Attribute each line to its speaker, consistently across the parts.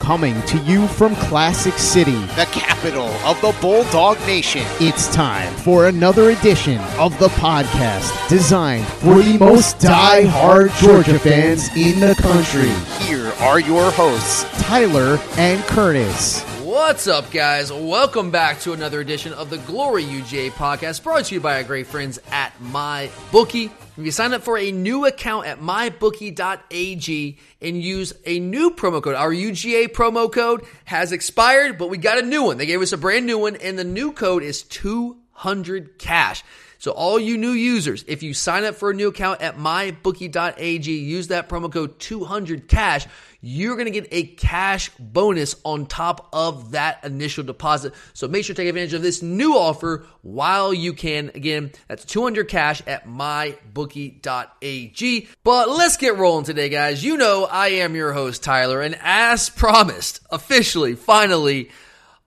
Speaker 1: Coming to you from Classic City,
Speaker 2: the capital of the Bulldog Nation.
Speaker 1: It's time for another edition of the podcast designed for the most die-hard Georgia fans in the country.
Speaker 2: Here are your hosts,
Speaker 1: Tyler and Curtis.
Speaker 3: What's up, guys? Welcome back to another edition of the Glory UGA podcast brought to you by our great friends at MyBookie. If you sign up for a new account at mybookie.ag and use a new promo code, our UGA promo code has expired, but we got a new one. They gave us a brand new one, and the new code is 200 cash. So all you new users, if you sign up for a new account at mybookie.ag, use that promo code 200 cash, you're going to get a cash bonus on top of that initial deposit. So make sure to take advantage of this new offer while you can. Again, that's 200 cash at mybookie.ag. But let's get rolling today, guys. You know, I am your host, Tyler, and as promised, officially, finally,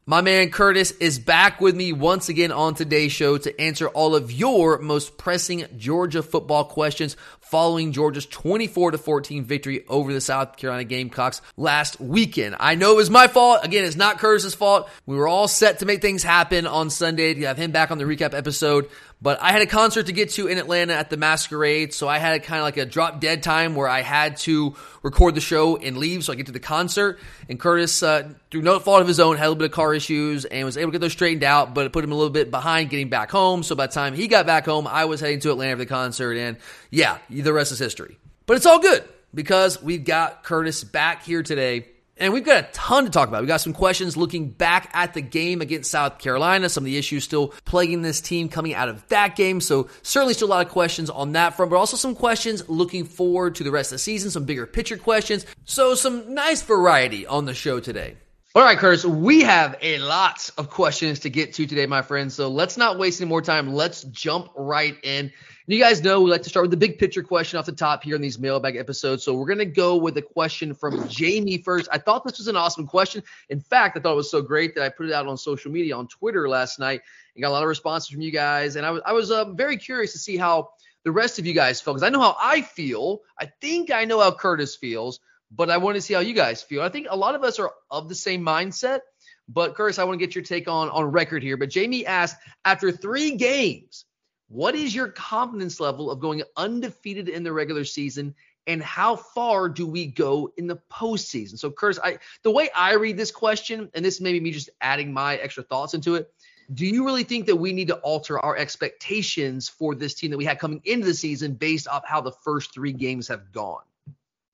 Speaker 3: my man Curtis is back with me once again on today's show to answer all of your most pressing Georgia football questions following Georgia's 24 to 14 victory over the South Carolina Gamecocks last weekend. I know it was my fault. Again, it's not Curtis's fault. We were all set to make things happen on Sunday to have him back on the recap episode. But I had a concert to get to in Atlanta at the Masquerade, so I had kind of like a drop dead time where I had to record the show and leave so I get to the concert. And Curtis, uh, through no fault of his own, had a little bit of car issues and was able to get those straightened out, but it put him a little bit behind getting back home. So by the time he got back home, I was heading to Atlanta for the concert, and yeah, the rest is history. But it's all good because we've got Curtis back here today and we've got a ton to talk about. We got some questions looking back at the game against South Carolina, some of the issues still plaguing this team coming out of that game. So certainly still a lot of questions on that front, but also some questions looking forward to the rest of the season, some bigger picture questions. So some nice variety on the show today. All right, Curtis, we have a lot of questions to get to today, my friends. So let's not waste any more time. Let's jump right in. And you guys know we like to start with the big picture question off the top here in these mailbag episodes. So we're going to go with a question from Jamie first. I thought this was an awesome question. In fact, I thought it was so great that I put it out on social media on Twitter last night and got a lot of responses from you guys. And I was, I was uh, very curious to see how the rest of you guys felt because I know how I feel. I think I know how Curtis feels, but I want to see how you guys feel. I think a lot of us are of the same mindset. But Curtis, I want to get your take on on record here. But Jamie asked, after three games, what is your confidence level of going undefeated in the regular season? And how far do we go in the postseason? So, Curtis, I the way I read this question, and this may be me just adding my extra thoughts into it. Do you really think that we need to alter our expectations for this team that we had coming into the season based off how the first three games have gone?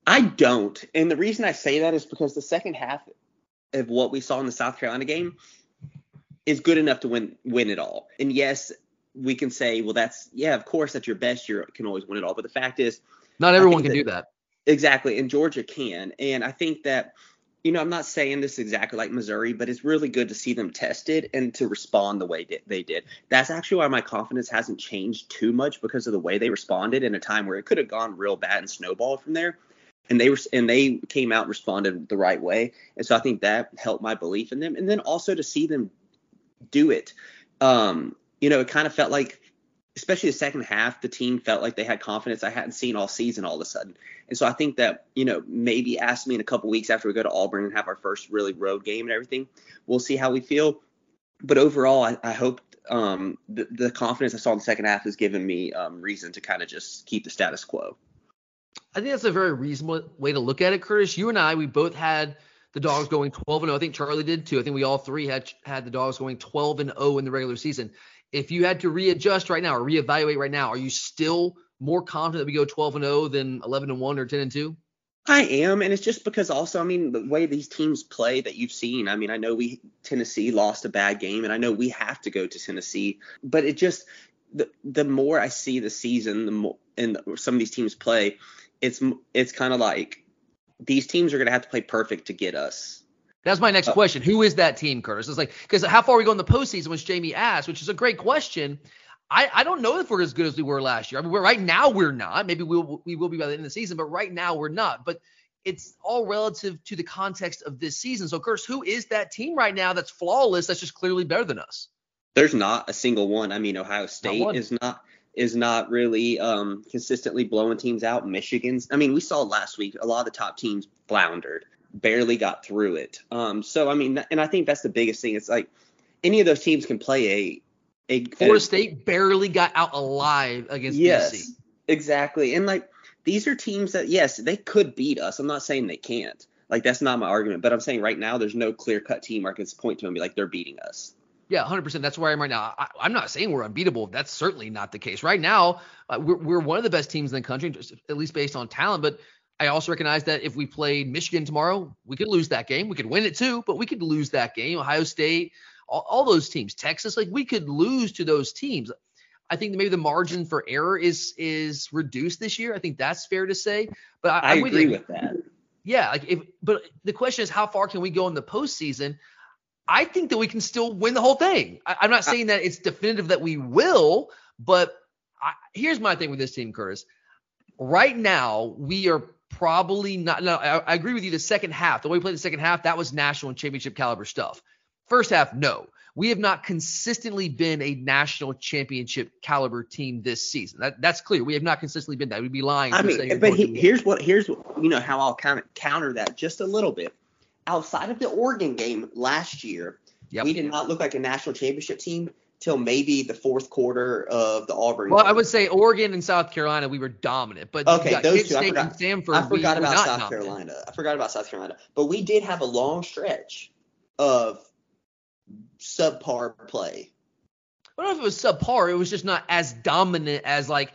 Speaker 4: I don't. And the reason I say that is because the second half of what we saw in the South Carolina game is good enough to win win it all. And yes, we can say, well, that's yeah, of course, at your best, you can always win it all. But the fact is,
Speaker 3: not everyone can that, do that.
Speaker 4: Exactly, and Georgia can, and I think that. You know, I'm not saying this exactly like Missouri, but it's really good to see them tested and to respond the way they did. That's actually why my confidence hasn't changed too much because of the way they responded in a time where it could have gone real bad and snowballed from there and they were and they came out and responded the right way and so i think that helped my belief in them and then also to see them do it um you know, it kind of felt like, especially the second half, the team felt like they had confidence I hadn't seen all season all of a sudden. And so I think that, you know, maybe ask me in a couple weeks after we go to Auburn and have our first really road game and everything, we'll see how we feel. But overall, I, I hope um, the, the confidence I saw in the second half has given me um, reason to kind of just keep the status quo.
Speaker 3: I think that's a very reasonable way to look at it, Curtis. You and I, we both had the dogs going 12 and 0. I think Charlie did too. I think we all three had had the dogs going 12 and 0 in the regular season if you had to readjust right now or reevaluate right now, are you still more confident that we go 12 and 0 than 11 and 1 or 10 and 2?
Speaker 4: I am, and it's just because also, I mean, the way these teams play that you've seen. I mean, I know we Tennessee lost a bad game, and I know we have to go to Tennessee, but it just the the more I see the season, the more and some of these teams play, it's it's kind of like these teams are to have to play perfect to get us
Speaker 3: That's my next
Speaker 4: Uh,
Speaker 3: question. Who is that team, Curtis? It's like because how far are we go in the postseason, which Jamie asked, which is a great question. I, I don't know if we're as good as we were last year. I mean, we're, right now we're not. Maybe we'll we will be by the end of the season, but right now we're not. But it's all relative to the context of this season. So, Curtis, who is that team right now that's flawless? That's just clearly better than us.
Speaker 4: There's not a single one. I mean, Ohio State
Speaker 3: one.
Speaker 4: is not is not really um, consistently blowing teams out. Michigan's. I mean, we saw last week a lot of the top teams floundered, barely got through it. Um, so I mean, and I think that's the biggest thing. It's like any of those teams can play a a
Speaker 3: Florida
Speaker 4: a-
Speaker 3: State barely got out alive against
Speaker 4: Yes,
Speaker 3: BC.
Speaker 4: exactly. And like these are teams that yes, they could beat us. I'm not saying they can't. Like that's not my argument, but I'm saying right now there's no clear cut team where I can point to and be like they're beating us.
Speaker 3: Yeah, 100%. That's where I am right now. I, I'm not saying we're unbeatable. That's certainly not the case. Right now, uh, we're, we're one of the best teams in the country, just at least based on talent. But I also recognize that if we played Michigan tomorrow, we could lose that game. We could win it too, but we could lose that game. Ohio State, all, all those teams, Texas, like we could lose to those teams. I think maybe the margin for error is is reduced this year. I think that's fair to say. But I,
Speaker 4: I agree
Speaker 3: you.
Speaker 4: with that.
Speaker 3: Yeah, like if but the question is how far can we go in the postseason? I think that we can still win the whole thing. I, I'm not saying that it's definitive that we will, but I, here's my thing with this team, Curtis. Right now, we are probably not. No, I, I agree with you. The second half, the way we played the second half, that was national and championship caliber stuff. First half, no. We have not consistently been a national championship caliber team this season. That, that's clear. We have not consistently been that. We'd be lying.
Speaker 4: I mean, but he, here's what here's what, you know how I'll kind of counter that just a little bit. Outside of the Oregon game last year,
Speaker 3: Yep.
Speaker 4: we did not look like a national championship team till maybe the fourth quarter of the Auburn.
Speaker 3: Well,
Speaker 4: game.
Speaker 3: I would say Oregon and South Carolina, we were dominant, but
Speaker 4: Okay,
Speaker 3: got
Speaker 4: those
Speaker 3: Kent
Speaker 4: two, I forgot-
Speaker 3: and Stanford,
Speaker 4: I
Speaker 3: we
Speaker 4: forgot about South
Speaker 3: dominant.
Speaker 4: Carolina. I forgot about South Carolina. But we did have a long stretch of subpar play.
Speaker 3: I don't know if it was subpar. It was just not as dominant as like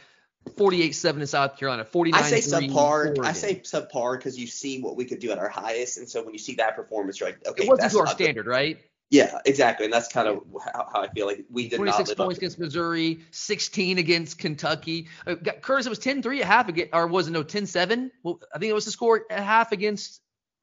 Speaker 3: 48-7 in South Carolina, 49
Speaker 4: I say subpar. I say subpar because you see what we could do at our highest, and so when you see that performance, you're like, okay,
Speaker 3: it wasn't
Speaker 4: that's
Speaker 3: to our
Speaker 4: not good.
Speaker 3: standard, right?
Speaker 4: Yeah, exactly, and that's kind of how, how I feel like we did not
Speaker 3: 26
Speaker 4: live up.
Speaker 3: points against Missouri, 16 against Kentucky. Uh, Curtis, it was 10-3 at half against, or was it no 10-7? Well, I think it was the score at half against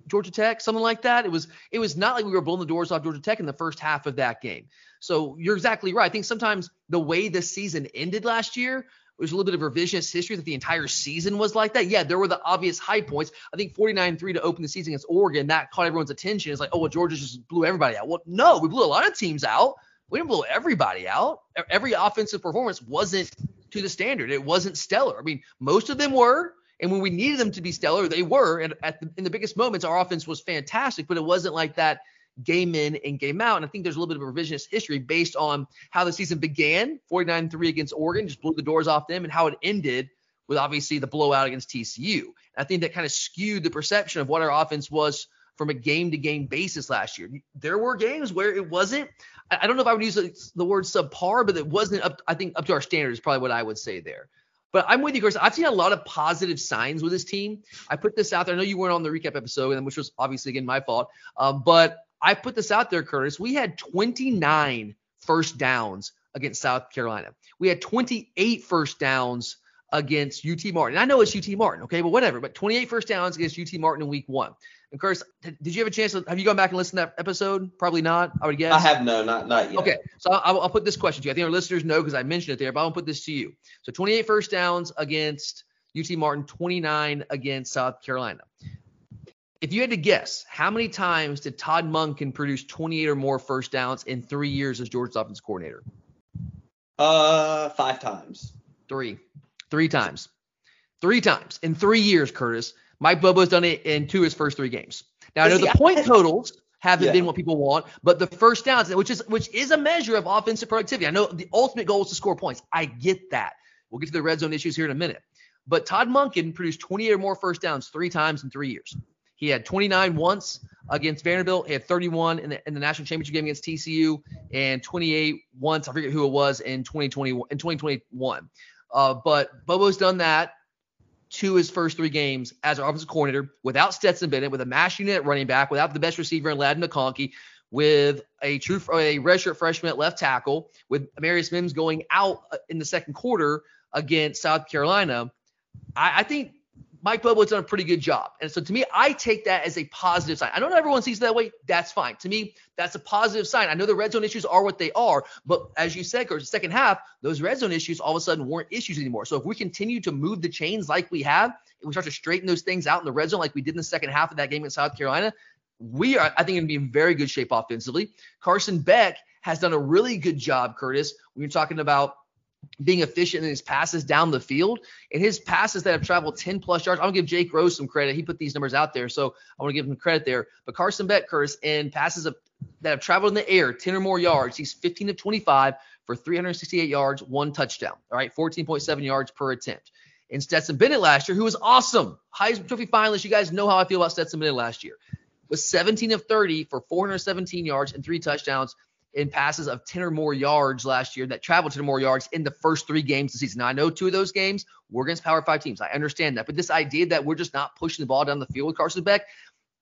Speaker 3: Georgia Tech, something like that. It was it was not like we were blowing the doors off Georgia Tech in the first half of that game. So you're exactly right. I think sometimes the way the season ended last year was a little bit of revisionist history that the entire season was like that. Yeah, there were the obvious high points. I think 49-3 to open the season against Oregon, that caught everyone's attention. It's like, oh, well, Georgia just blew everybody out. Well, no, we blew a lot of teams out. We didn't blow everybody out. Every offensive performance wasn't to the standard. It wasn't stellar. I mean, most of them were, and when we needed them to be stellar, they were. And at the, in the biggest moments, our offense was fantastic, but it wasn't like that game in and game out. And I think there's a little bit of a revisionist history based on how the season began 49 3 against Oregon, just blew the doors off them, and how it ended with obviously the blowout against TCU. And I think that kind of skewed the perception of what our offense was from a game to game basis last year. There were games where it wasn't, I don't know if I would use the- word subpar, but it wasn't up, I think up to our standards, probably what I would say there. But I'm with you, Chris. I've seen a lot of positive signs with this team. I put this out there. I know you weren't on the recap episode, which was obviously again my fault. Um, but I put this out there, Curtis. We had 29 first downs against South Carolina. We had 28 first downs against UT Martin. I know it's UT Martin, okay, but whatever. But 28 first downs against UT Martin in week one. And Curtis, did did you have a chance? To, have you gone back and listened to that episode? Probably not. I would guess.
Speaker 4: I have no, not not yet.
Speaker 3: Okay, so I'll, I'll put this question to you. I think our listeners know because I mentioned it there, but I'll put this to you. So 28 first downs against UT Martin, 29 against South Carolina. If you had to guess, how many times did Todd Monken produce 28 or more first downs in three years as Georgia's offense coordinator?
Speaker 4: Uh, five times.
Speaker 3: Three. Three times. Three times in three years, Curtis. Mike Bobo's done it in two of his first three games. Now I know the point totals haven't
Speaker 4: Yeah.
Speaker 3: been what people want, but the first downs, which is which is a measure of offensive productivity. I know the ultimate goal is to score points. I get that. We'll get to the red zone issues here in a minute. But Todd Monken produced 28 or more first downs three times in three years. He had 29 once against Vanderbilt. He had 31 in the, in the national championship game against TCU, and 28 once. I forget who it was in 2020 in 2021. Uh, but Bobo's done that to his first three games as our offensive coordinator without Stetson Bennett, with a mash unit running back, without the best receiver in Ladd McConkey, with a true a redshirt freshman at left tackle, with Amarius Mims going out uh, in the second quarter against South Carolina. I, I think Mike Bobo's done a pretty good job. And so to me, I take that as a positive sign. I know not everyone sees it that way. That's fine. To me, that's a positive sign. I know the red zone issues are what they are, but as you said, Coach, the second half, those red zone issues all of a sudden weren't issues anymore. So if we continue to move the chains like we have, and we start to straighten those things out in the red zone like we did in the second half of that game in South Carolina, we are, I think, going to be in very good shape offensively. Carson Beck has done a really good job, Curtis, when you're talking about being efficient in his passes down the field and his passes that have traveled 10 plus yards. I'm gonna give Jake Rose some credit. He put these numbers out there, so I want to give him credit there. But Carson Curtis in passes of, that have traveled in the air 10 or more yards, he's 15 of 25 for 368 yards, one touchdown. All right, 14.7 yards per attempt. And Stetson Bennett last year, who was awesome, Heisman Trophy finalist. You guys know how I feel about Stetson Bennett last year. Was 17 of 30 for 417 yards and three touchdowns in passes of 10 or more yards last year that traveled 10 or more yards in the first three games of the season. Now, I know two of those games were against Power Five teams. I understand that. But this idea that we're just not pushing the ball down the field with Carson Beck,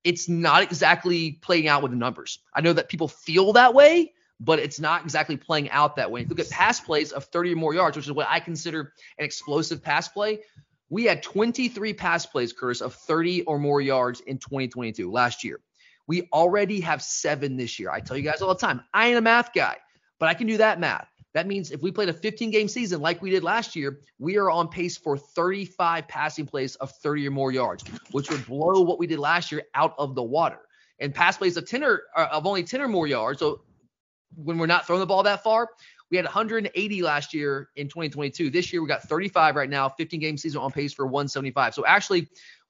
Speaker 3: it's not exactly playing out with the numbers. I know that people feel that way, but it's not exactly playing out that way. If you look at pass plays of 30 or more yards, which is what I consider an explosive pass play. We had 23 pass plays, Curtis, of 30 or more yards in 2022 last year. We already have seven this year. I tell you guys all the time, I ain't a math guy, but I can do that math. That means if we played a 15 game season like we did last year, we are on pace for 35 passing plays of 30 or more yards, which would blow what we did last year out of the water. And pass plays of 10 or uh, of only 10 or more yards. So when we're not throwing the ball that far, we had 180 last year in 2022. This year we got 35 right now, 15 game season on pace for 175. So actually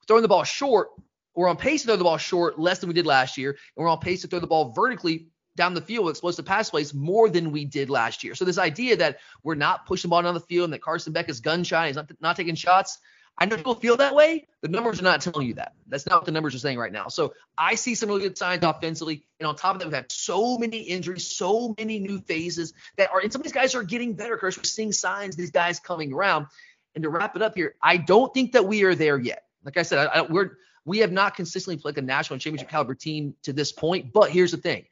Speaker 3: throwing the ball short we're on pace to throw the ball short less than we did last year, and we're on pace to throw the ball vertically down the field with explosive pass plays more than we did last year. So this idea that we're not pushing the ball down the field and that Carson Beck is gun shy, he's not, not taking shots. I know people feel that way. The numbers are not telling you that. That's not what the numbers are saying right now. So I see some really good signs offensively. And on top of that, we've had so many injuries, so many new phases that are, and some of these guys are getting better. Because we're seeing signs these guys coming around. And to wrap it up here, I don't think that we are there yet. Like I said, I, I, we're we have not consistently played a national championship caliber team to this point. But here's the thing.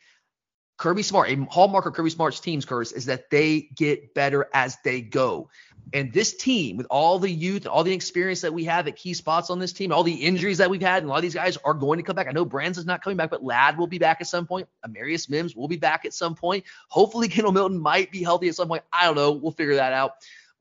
Speaker 3: Kirby Smart, a hallmark of Kirby Smart's teams, Curse, is that they get better as they go. And this team, with all the youth, all the experience that we have at key spots on this team, all the injuries that we've had, and a lot of these guys are going to come back. I know Brands is not coming back, but Ladd will be back at some point. Amarius Mims will be back at some point. Hopefully, Kendall Milton might be healthy at some point. I don't know. We'll figure that out.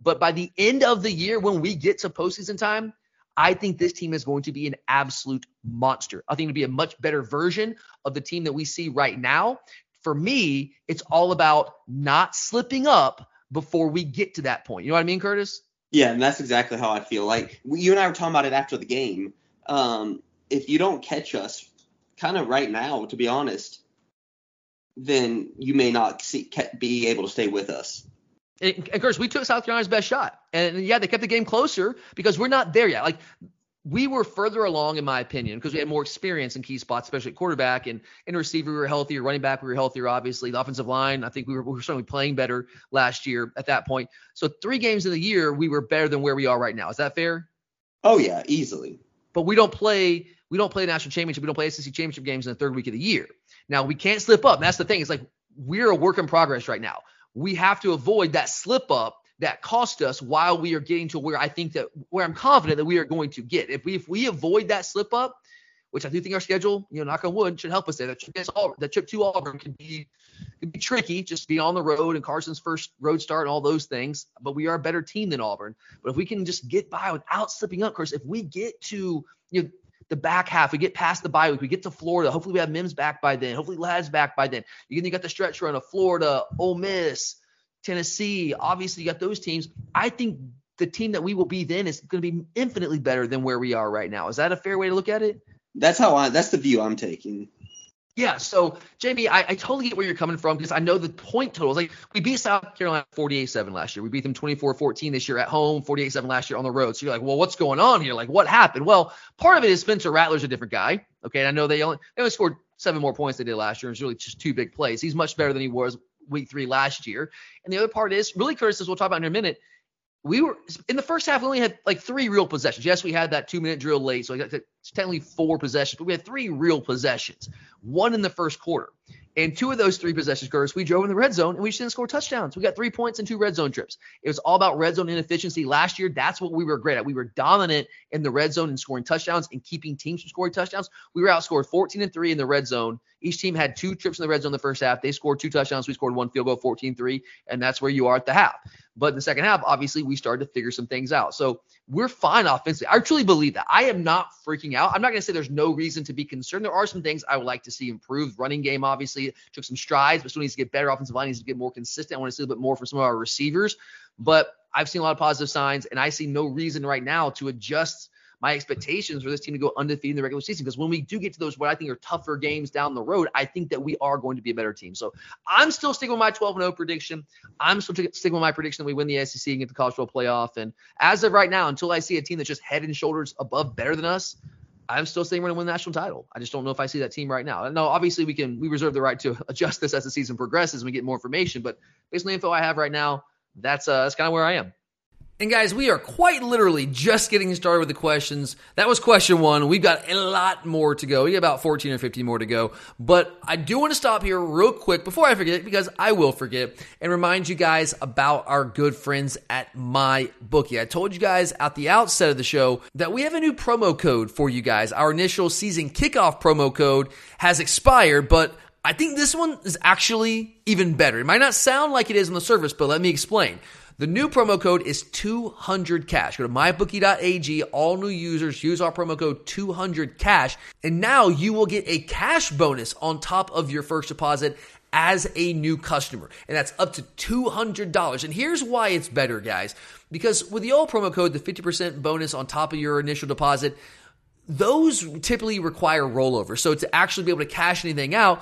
Speaker 3: But by the end of the year, when we get to postseason time, I think this team is going to be an absolute monster. I think it'll be a much better version of the team that we see right now. For me, it's all about not slipping up before we get to that point. You know what I mean, Curtis?
Speaker 4: Yeah, and that's exactly how I feel. Like you and I were talking about it after the game. Um, if you don't catch us, kind of right now, to be honest, then you may not see, be able to stay with us.
Speaker 3: And, of course, we took South Carolina's best shot. And yeah, they kept the game closer because we're not there yet. Like we were further along, in my opinion, because we had more experience in key spots, especially at quarterback and in receiver. We were healthier, running back we were healthier. Obviously, the offensive line, I think we were, we were certainly playing better last year at that point. So three games of the year, we were better than where we are right now. Is that fair?
Speaker 4: Oh yeah, easily.
Speaker 3: But we don't play. We don't play national championship. We don't play SEC championship games in the third week of the year. Now we can't slip up. And that's the thing. It's like we're a work in progress right now we have to avoid that slip up that cost us while we are getting to where I think that where I'm confident that we are going to get. If we if we avoid that slip up, which I do think our schedule, you know, knock on wood, should help us there. That trip, all, that trip to Auburn can be can be tricky, just be on the road and Carson's first road start and all those things. But we are a better team than Auburn. But if we can just get by without slipping up, of course, if we get to you know the back half. We get past the bye week. We get to Florida. Hopefully, we have Mims back by then. Hopefully, Ladd's back by then. You, got the stretch run of Florida, Ole Miss, Tennessee. Obviously, you got those teams. I think the team that we will be then is going to be infinitely better than where we are right now. Is that a fair way to look at it?
Speaker 4: That's how I. That's the view I'm taking.
Speaker 3: Yeah, so Jamie, I, I totally get where you're coming from because I know the point totals. Like we beat South Carolina 48-7 last year. We beat them 24-14 this year at home, 48-7 last year on the road. So you're like, well, what's going on here? Like, what happened? Well, part of it is Spencer Rattler's a different guy. Okay, and I know they only they only scored seven more points they did last year. It's really just two big plays. He's much better than he was week three last year. And the other part is really, Curtis, as we'll talk about in a minute, we were in the first half. We only had like three real possessions. Yes, we had that two minute drill late, so got technically four possessions, but we had three real possessions. One in the first quarter, And two of those three possessions, Curtis, we drove in the red zone and we didn't score touchdowns. We got three points and two red zone trips. It was all about red zone inefficiency. Last year, that's what we were great at. We were dominant in the red zone and scoring touchdowns and keeping teams from scoring touchdowns. We were outscored 14 and 3 in the red zone. Each team had two trips in the red zone the first half. They scored two touchdowns. We scored one field goal, 14 3. And that's where you are at the half. But in the second half, obviously, we started to figure some things out. So we're fine offensively. I truly believe that. I am not freaking out. I'm not going to say there's no reason to be concerned. There are some things I would like to see improved. Running game, obviously, took some strides, but still needs to get better. Offensive line needs to get more consistent. I want to see a little bit more from some of our receivers. But I've seen a lot of positive signs, and I see no reason right now to adjust my expectations for this team to go undefeated in the regular season. Because when we do get to those what I think are tougher games down the road, I think that we are going to be a better team. So I'm still sticking with my 12 0 prediction. I'm still sticking with my prediction that we win the SEC and get the college football playoff. And as of right now, until I see a team that's just head and shoulders above better than us, I'm still saying we're going to win the national title. I just don't know if I see that team right now. No, obviously we can we reserve the right to adjust this as the season progresses and we get more information. But based on the info I have right now, that's uh, that's kind of where I am. And guys, we are quite literally just getting started with the questions. That was question one. We've got a lot more to go. We got about 14 or 15 more to go. But I do want to stop here real quick before I forget, because I will forget, and remind you guys about our good friends at My Bookie. I told you guys at the outset of the show that we have a new promo code for you guys. Our initial season kickoff promo code has expired, but I think this one is actually even better. It might not sound like it is on the surface, but let me explain. The new promo code is 200 cash. Go to mybookie.ag. All new users use our promo code 200 cash. And now you will get a cash bonus on top of your first deposit as a new customer. And that's up to $200. And here's why it's better, guys. Because with the old promo code, the 50% bonus on top of your initial deposit, those typically require rollover. So to actually be able to cash anything out,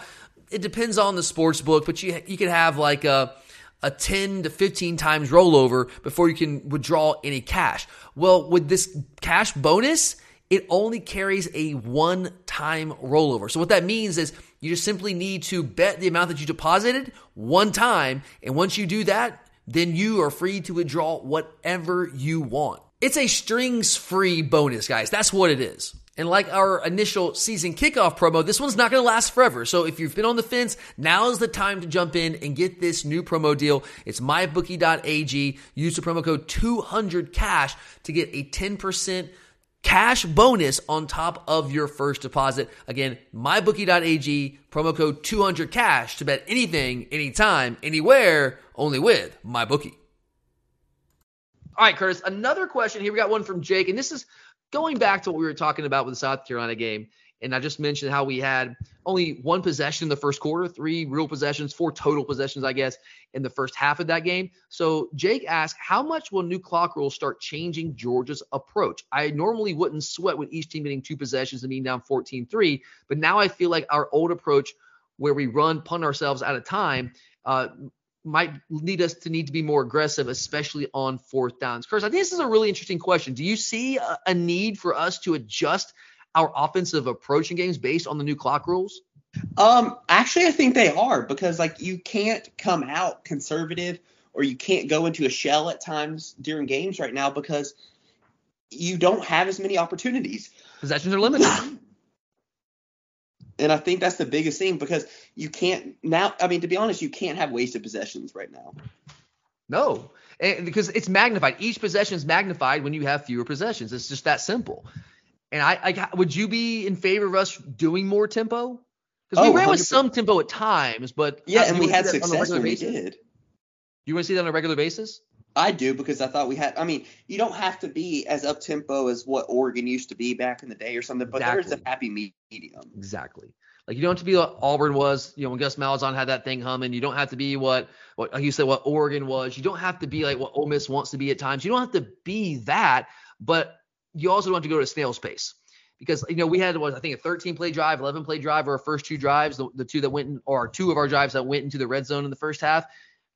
Speaker 3: it depends on the sports book, but you you can have like a a 10 to 15 times rollover before you can withdraw any cash. Well, with this cash bonus, it only carries a one time rollover. So what that means is you just simply need to bet the amount that you deposited one time. And once you do that, then you are free to withdraw whatever you want. It's a strings free bonus, guys. That's what it is. And like our initial season kickoff promo, this one's not going to last forever. So if you've been on the fence, now is the time to jump in and get this new promo deal. It's mybookie.ag. Use the promo code 200cash to get a 10% cash bonus on top of your first deposit. Again, mybookie.ag, promo code 200cash to bet anything, anytime, anywhere, only with MyBookie. All right, Curtis, another question here. We got one from Jake, and this is going back to what we were talking about with the South Carolina game, and I just mentioned how we had only one possession in the first quarter, three real possessions, four total possessions, I guess, in the first half of that game. So Jake asked, how much will new clock rules start changing Georgia's approach? I normally wouldn't sweat with each team getting two possessions and being down 14-3, but now I feel like our old approach where we run, punt ourselves out of time, uh, might lead us to need to be more aggressive, especially on fourth downs. Curtis, I think this is a really interesting question. Do you see a, a need for us to adjust our offensive approach in games based on the new clock rules?
Speaker 4: Um, actually, I think they are because like you can't come out conservative or you can't go into a shell at times during games right now because you don't have as many opportunities.
Speaker 3: Possessions are limited.
Speaker 4: And I think that's the biggest thing because you can't now. I mean, to be honest, you can't have wasted possessions right now.
Speaker 3: No, and because it's magnified. Each possession is magnified when you have fewer possessions. It's just that simple. And I, I would you be in favor of us doing more tempo? Because we oh, ran 100%. with some tempo at times, but
Speaker 4: yeah, and we had success when we did.
Speaker 3: You want to see that on a regular basis?
Speaker 4: I do because I thought we had. I mean, you don't have to be as up tempo as what Oregon used to be back in the day or something, but exactly. there's a happy medium.
Speaker 3: Exactly. Like you don't have to be what Auburn was, you know, when Gus Malzahn had that thing humming. You don't have to be what, what like you said, what Oregon was. You don't have to be like what Ole Miss wants to be at times. You don't have to be that, but you also don't have to go to snail's pace because you know we had was I think a 13 play drive, 11 play drive, or our first two drives, the, the two that went in, or two of our drives that went into the red zone in the first half.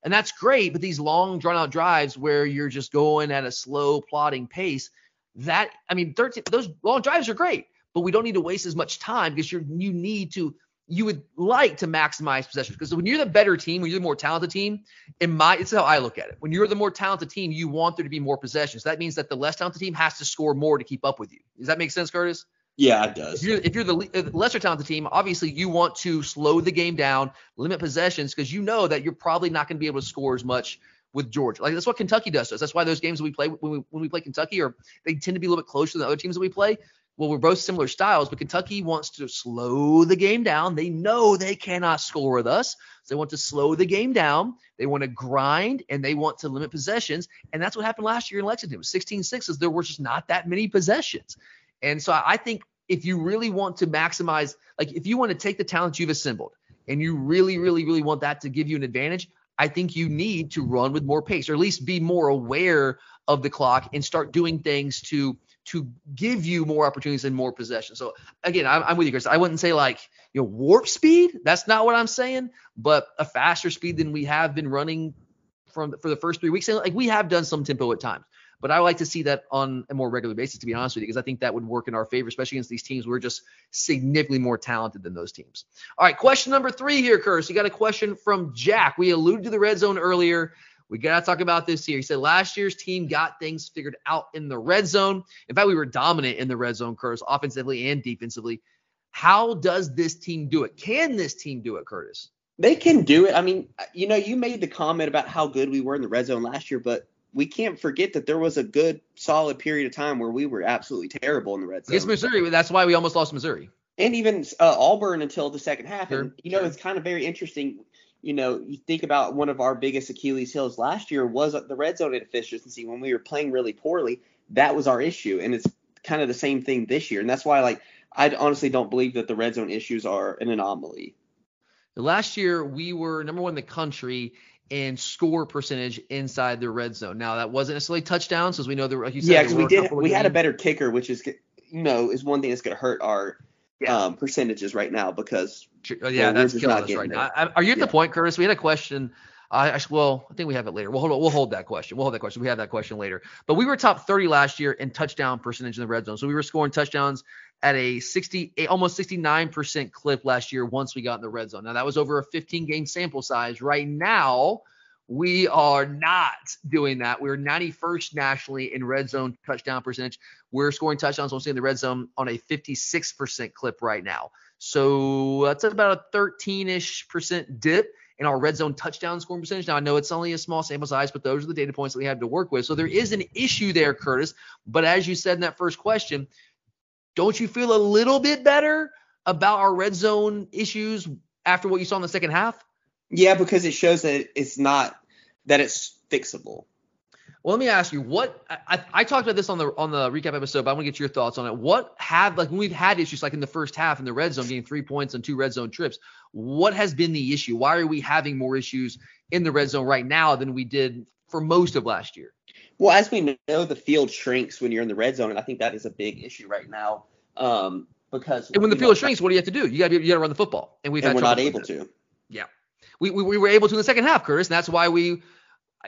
Speaker 3: And that's great, but these long drawn out drives where you're just going at a slow plodding pace, that I mean 13 those long drives are great, but we don't need to waste as much time because you're you need to you would like to maximize possessions because when you're the better team, when you're the more talented team, in my it's how I look at it. When you're the more talented team, you want there to be more possessions. That means that the less talented team has to score more to keep up with you. Does that make sense, Curtis?
Speaker 4: Yeah, it does.
Speaker 3: If you're, if you're the uh, lesser talented team, obviously you want to slow the game down, limit possessions, because you know that you're probably not going to be able to score as much with Georgia. Like that's what Kentucky does to us. That's why those games we play when we when we play Kentucky, or they tend to be a little bit closer than the other teams that we play. Well, we're both similar styles, but Kentucky wants to slow the game down. They know they cannot score with us. So they want to slow the game down. They want to grind and they want to limit possessions. And that's what happened last year in Lexington. It was 16 6s. There were just not that many possessions. And so I think if you really want to maximize, like if you want to take the talent you've assembled and you really, really, really want that to give you an advantage, I think you need to run with more pace or at least be more aware of the clock and start doing things to to give you more opportunities and more possession. So again, I'm, I'm with you, Chris. I wouldn't say like you know warp speed. That's not what I'm saying, but a faster speed than we have been running from for the first three weeks. And like we have done some tempo at times, but I like to see that on a more regular basis, to be honest with you, because I think that would work in our favor, especially against these teams. We're just significantly more talented than those teams. All right, question number three here, Curtis. You got a question from Jack. We alluded to the red zone earlier. We got to talk about this here. He said last year's team got things figured out in the red zone. In fact, we were dominant in the red zone, Curtis, offensively and defensively. How does this team do it? Can this team do it, Curtis?
Speaker 4: They can do it. I mean, you know, you made the comment about how good we were in the red zone last year, but we can't forget that there was a good solid period of time where we were absolutely terrible in the red zone.
Speaker 3: Against Missouri, that's why we almost lost Missouri.
Speaker 4: And even uh, Auburn until the second half.
Speaker 3: Sure,
Speaker 4: and you know,
Speaker 3: sure.
Speaker 4: it's kind of very interesting. You know, you think about one of our biggest Achilles heels last year was the red zone inefficiency when we were playing really poorly. That was our issue, and it's kind of the same thing this year. And that's why, like, I honestly don't believe that the red zone issues are an anomaly.
Speaker 3: Last year, we were number one in the country in score percentage inside the red zone. Now, that wasn't necessarily touchdowns, as we know, there, like you said,
Speaker 4: yeah, because we did.
Speaker 3: couple of
Speaker 4: We had a better kicker, which is, you know, is one thing that's going to hurt our
Speaker 3: Yeah.
Speaker 4: um, percentages right now because
Speaker 3: Sure. Oh,
Speaker 4: Yeah,
Speaker 3: yeah,
Speaker 4: we're
Speaker 3: that's killing us right
Speaker 4: getting
Speaker 3: now. I, are you at
Speaker 4: Yeah.
Speaker 3: the point, Curtis? We had a question. I actually, well, I think we have it later. We'll hold, we'll hold that question. We'll hold that question. We have that question later. But we were top 30 last year in touchdown percentage in the red zone. So we were scoring touchdowns at a 60, almost 69% clip last year once we got in the red zone. Now that was over a 15 game sample size. Right now, we are not doing that. We're 91st nationally in red zone touchdown percentage. We're scoring touchdowns mostly in the red zone on a 56% clip right now. So that's about a 13-ish percent dip in our red zone touchdown scoring percentage. Now I know it's only a small sample size, but those are the data points that we have to work with. So there is an issue there, Curtis. But as you said in that first question, don't you feel a little bit better about our red zone issues after what you saw in the second half?
Speaker 4: yeah, because it shows that it's not that it's fixable.
Speaker 3: Well, let me ask you what I, I, talked about this on the on the recap episode, but I want to get your thoughts on it. What have like when we've had issues like in the first half in the red zone, getting three points on two red zone trips? What has been the issue? Why are we having more issues in the red zone right now than we did for most of last year?
Speaker 4: Well, as we know, the field shrinks when you're in the red zone, and I think that is a big issue right now. Um, because
Speaker 3: And when the field
Speaker 4: know,
Speaker 3: shrinks, what do you have to do? You got to you got to run the football, and we've
Speaker 4: and
Speaker 3: had
Speaker 4: we're not able to.
Speaker 3: Yeah, we, we we were able to in the second half, Curtis, and that's why we.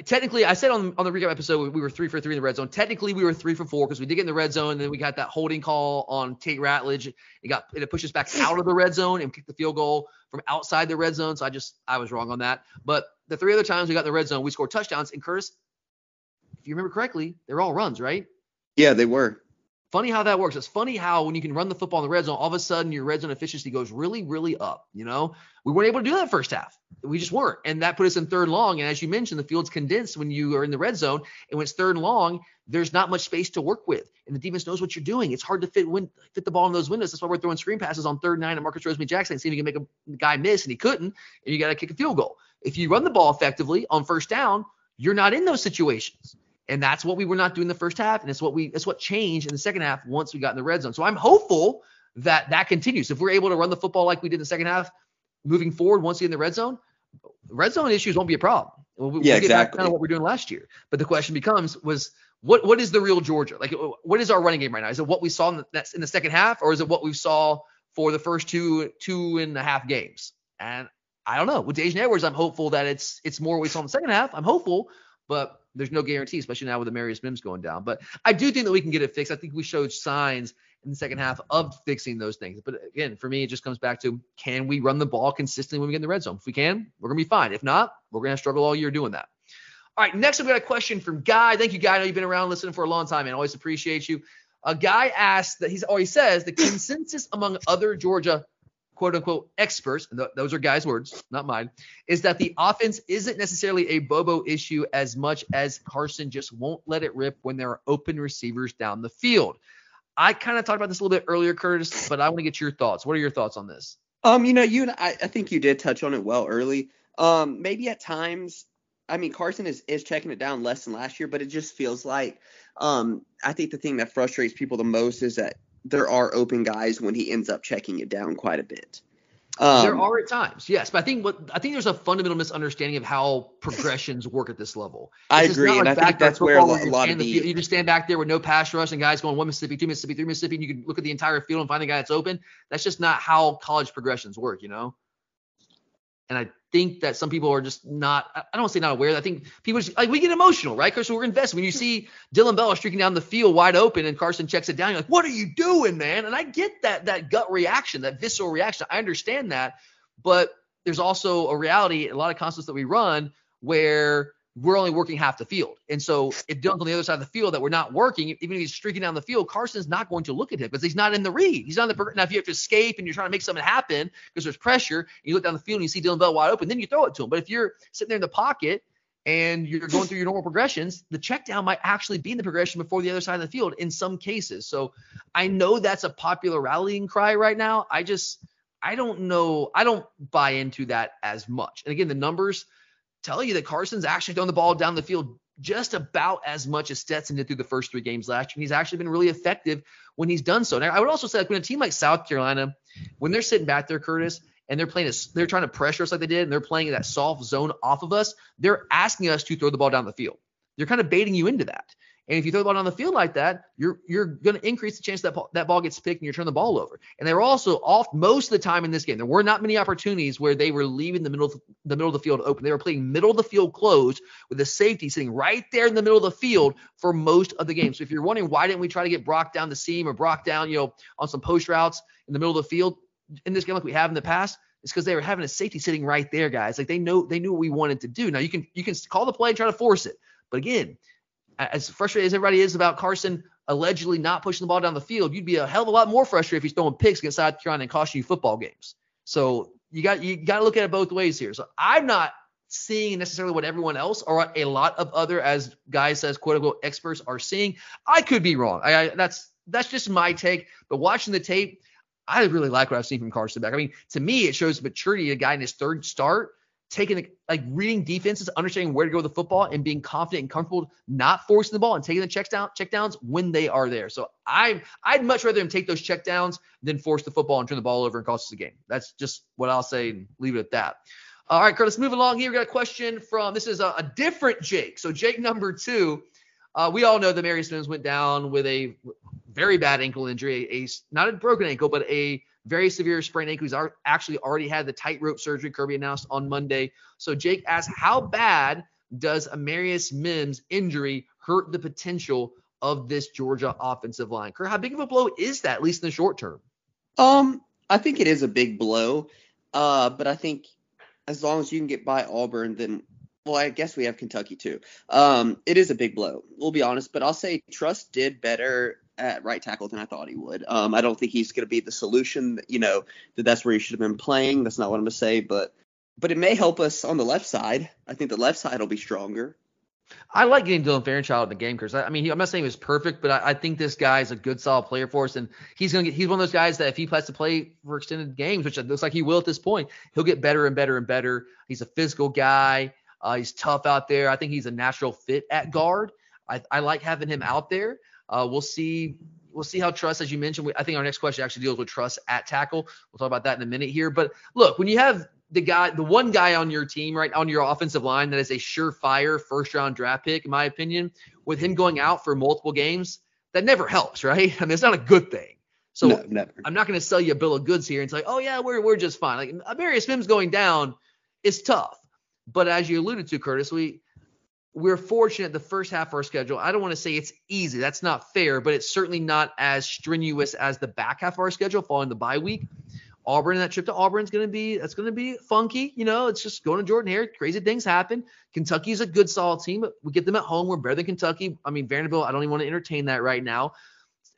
Speaker 3: Technically, I said on, on the recap episode we were three for three in the red zone. Technically, we were three for four because we did get in the red zone, and then we got that holding call on Tate Ratledge. It got it pushed us back out of the red zone and kicked the field goal from outside the red zone. So I just I was wrong on that. But the three other times we got in the red zone, we scored touchdowns. And Curtis, if you remember correctly, they're all runs, right?
Speaker 4: Yeah, they were.
Speaker 3: Funny how that works. It's funny how when you can run the football in the red zone, all of a sudden your red zone efficiency goes really, really up. You know, we weren't able to do that first half. We just weren't, and that put us in third long. And as you mentioned, the field's condensed when you are in the red zone, and when it's third and long, there's not much space to work with, and the defense knows what you're doing. It's hard to fit win, fit the ball in those windows. That's why we're throwing screen passes on third and nine at Marcus Rosemy-Jackson, seeing if you can make a guy miss, and he couldn't, and you got to kick a field goal. If you run the ball effectively on first down, you're not in those situations. And that's what we were not doing the first half, and it's what we it's what changed in the second half once we got in the red zone. So I'm hopeful that that continues. If we're able to run the football like we did in the second half, moving forward once we get in the red zone, red zone issues won't be a problem. We'll, we'll
Speaker 4: Yeah, exactly.
Speaker 3: kind of what we're doing last year. But the question becomes was what what is the real Georgia? Like what is our running game right now? Is it what we saw in the, in the second half, or is it what we saw for the first two two and a half games? And I don't know. With Daijun Edwards, I'm hopeful that it's it's more what we saw in the second half. I'm hopeful, but there's no guarantee, especially now with the Amarius Mims going down. But I do think that we can get it fixed. I think we showed signs in the second half of fixing those things. But again, for me, it just comes back to can we run the ball consistently when we get in the red zone? If we can, we're gonna be fine. If not, we're gonna struggle all year doing that. All right, next we've got a question from Guy. Thank you, Guy. I know you've been around listening for a long time, and always appreciate you. A guy asked that he's, or he says the consensus among other Georgia quote unquote experts, th- those are guys' words, not mine, is that the offense isn't necessarily a Bobo issue as much as Carson just won't let it rip when there are open receivers down the field. I kind of talked about this a little bit earlier, Curtis, but I want to get your thoughts. What are your thoughts on this?
Speaker 4: Um, you know, you and I, I think you did touch on it well early. Um, maybe at times, I mean, Carson is, is checking it down less than last year, but it just feels like, um, I think the thing that frustrates people the most is that there are open guys when he ends up checking it down quite a bit.
Speaker 3: Um, there are at times, yes, but I think what I think there's a fundamental misunderstanding of how progressions work at this level.
Speaker 4: It's I agree, like and I think that's where a lot, a lot of the,
Speaker 3: the you just stand back there with no pass rush and guys going one Mississippi, two Mississippi, three Mississippi, and you can look at the entire field and find the guy that's open. That's just not how college progressions work, you know. And I think that some people are just not, I don't want to say not aware. I think people just, like we get emotional, right? Because we're invested. When you see Dillon Bell streaking down the field wide open and Carson checks it down, you're like, what are you doing, man? And I get that that gut reaction, that visceral reaction. I understand that. But there's also a reality, a lot of concepts that we run where we're only working half the field. And so if Dillon's on the other side of the field that we're not working, even if he's streaking down the field, Carson's not going to look at him because he's not in the read. He's not in the now if you have to escape and you're trying to make something happen because there's pressure, and you look down the field and you see Dillon Bell wide open, then you throw it to him. But if you're sitting there in the pocket and you're going through your normal progressions, the check down might actually be in the progression before the other side of the field in some cases. So I know that's a popular rallying cry right now. I just I don't know. I don't buy into that as much. And again, the numbers tell you that Carson's actually thrown the ball down the field just about as much as Stetson did through the first three games last year. And he's actually been really effective when he's done so. Now, I would also say, like when a team like South Carolina, when they're sitting back there, Curtis, and they're playing, a, they're trying to pressure us like they did, and they're playing that soft zone off of us, they're asking us to throw the ball down the field. They're kind of baiting you into that. And if you throw the ball on the field like that, you're you're going to increase the chance that that ball gets picked and you turn the ball over. And they were also off most of the time in this game. There were not many opportunities where they were leaving the middle of the middle of the field open. They were playing middle of the field closed with the safety sitting right there in the middle of the field for most of the game. So if you're wondering why didn't we try to get Brock down the seam or Brock down, you know, on some post routes in the middle of the field in this game like we have in the past, it's because they were having a safety sitting right there, guys. Like they know they knew what we wanted to do. Now you can you can call the play and try to force it, but again as frustrated as everybody is about Carson allegedly not pushing the ball down the field, you'd be a hell of a lot more frustrated if he's throwing picks against South Carolina and costing you football games. So you got you got to look at it both ways here. So I'm not seeing necessarily what everyone else or a lot of other as guys says quote unquote experts are seeing. I could be wrong. I, I that's that's just my take. But watching the tape, I really like what I've seen from Carson Beck. I mean, to me, it shows maturity. A guy in his third start taking like reading defenses, understanding where to go with the football, and being confident and comfortable not forcing the ball and taking the checks down check downs when they are there. So I I'd much rather him take those check downs than force the football and turn the ball over and cost us a game. That's just what I'll say and leave it at that. All right, Curtis, move along here. We got a question from this is a, a different Jake. So Jake number two. Uh, we all know that Amarius Mims went down with a very bad ankle injury, a, a not a broken ankle, but a very severe sprained ankle. He's actually already had the tightrope surgery Kirby announced on Monday. So Jake asked, how bad does Amarius Mims injury hurt the potential of this Georgia offensive line? Kurt, how big of a blow is that, at least in the short term?
Speaker 4: Um, I think it is a big blow. Uh, but I think as long as you can get by Auburn, then well, I guess we have Kentucky too. Um, it is a big blow. We'll be honest, but I'll say Truss did better at right tackle than I thought he would. Um, I don't think he's going to be the solution. You know that that's where he should have been playing. That's not what I'm going to say, but but it may help us on the left side. I think the left side will be stronger.
Speaker 3: I like getting Dylan Fairchild in the game because I, mean he, I'm not saying he was perfect, but I, I, think this guy is a good solid player for us, and he's gonna get he's one of those guys that if he has to play for extended games, which it looks like he will at this point, he'll get better and better and better. He's a physical guy. Uh, he's tough out there. I think he's a natural fit at guard. I, I like having him out there. Uh, we'll see. We'll see how Truss, as you mentioned. we, I think our next question actually deals with Truss at tackle. We'll talk about that in a minute here. But look, when you have the guy, the one guy on your team, right, on your offensive line that is a surefire first round draft pick, in my opinion, with him going out for multiple games, that never helps, right? I mean, it's not a good thing. So no, I'm not going to sell you a bill of goods here and say, oh yeah, we're we're just fine. Like Amarius Mims going down is tough, but as you alluded to, Curtis, we we're fortunate the first half of our schedule. I don't want to say it's easy. That's not fair, but it's certainly not as strenuous as the back half of our schedule following the bye week. Auburn, that trip to Auburn is going to be that's going to be funky. You know, it's just going to Jordan Hare. Crazy things happen. Kentucky's a good solid team, but we get them at home. We're better than Kentucky. I mean, Vanderbilt. I don't even want to entertain that right now.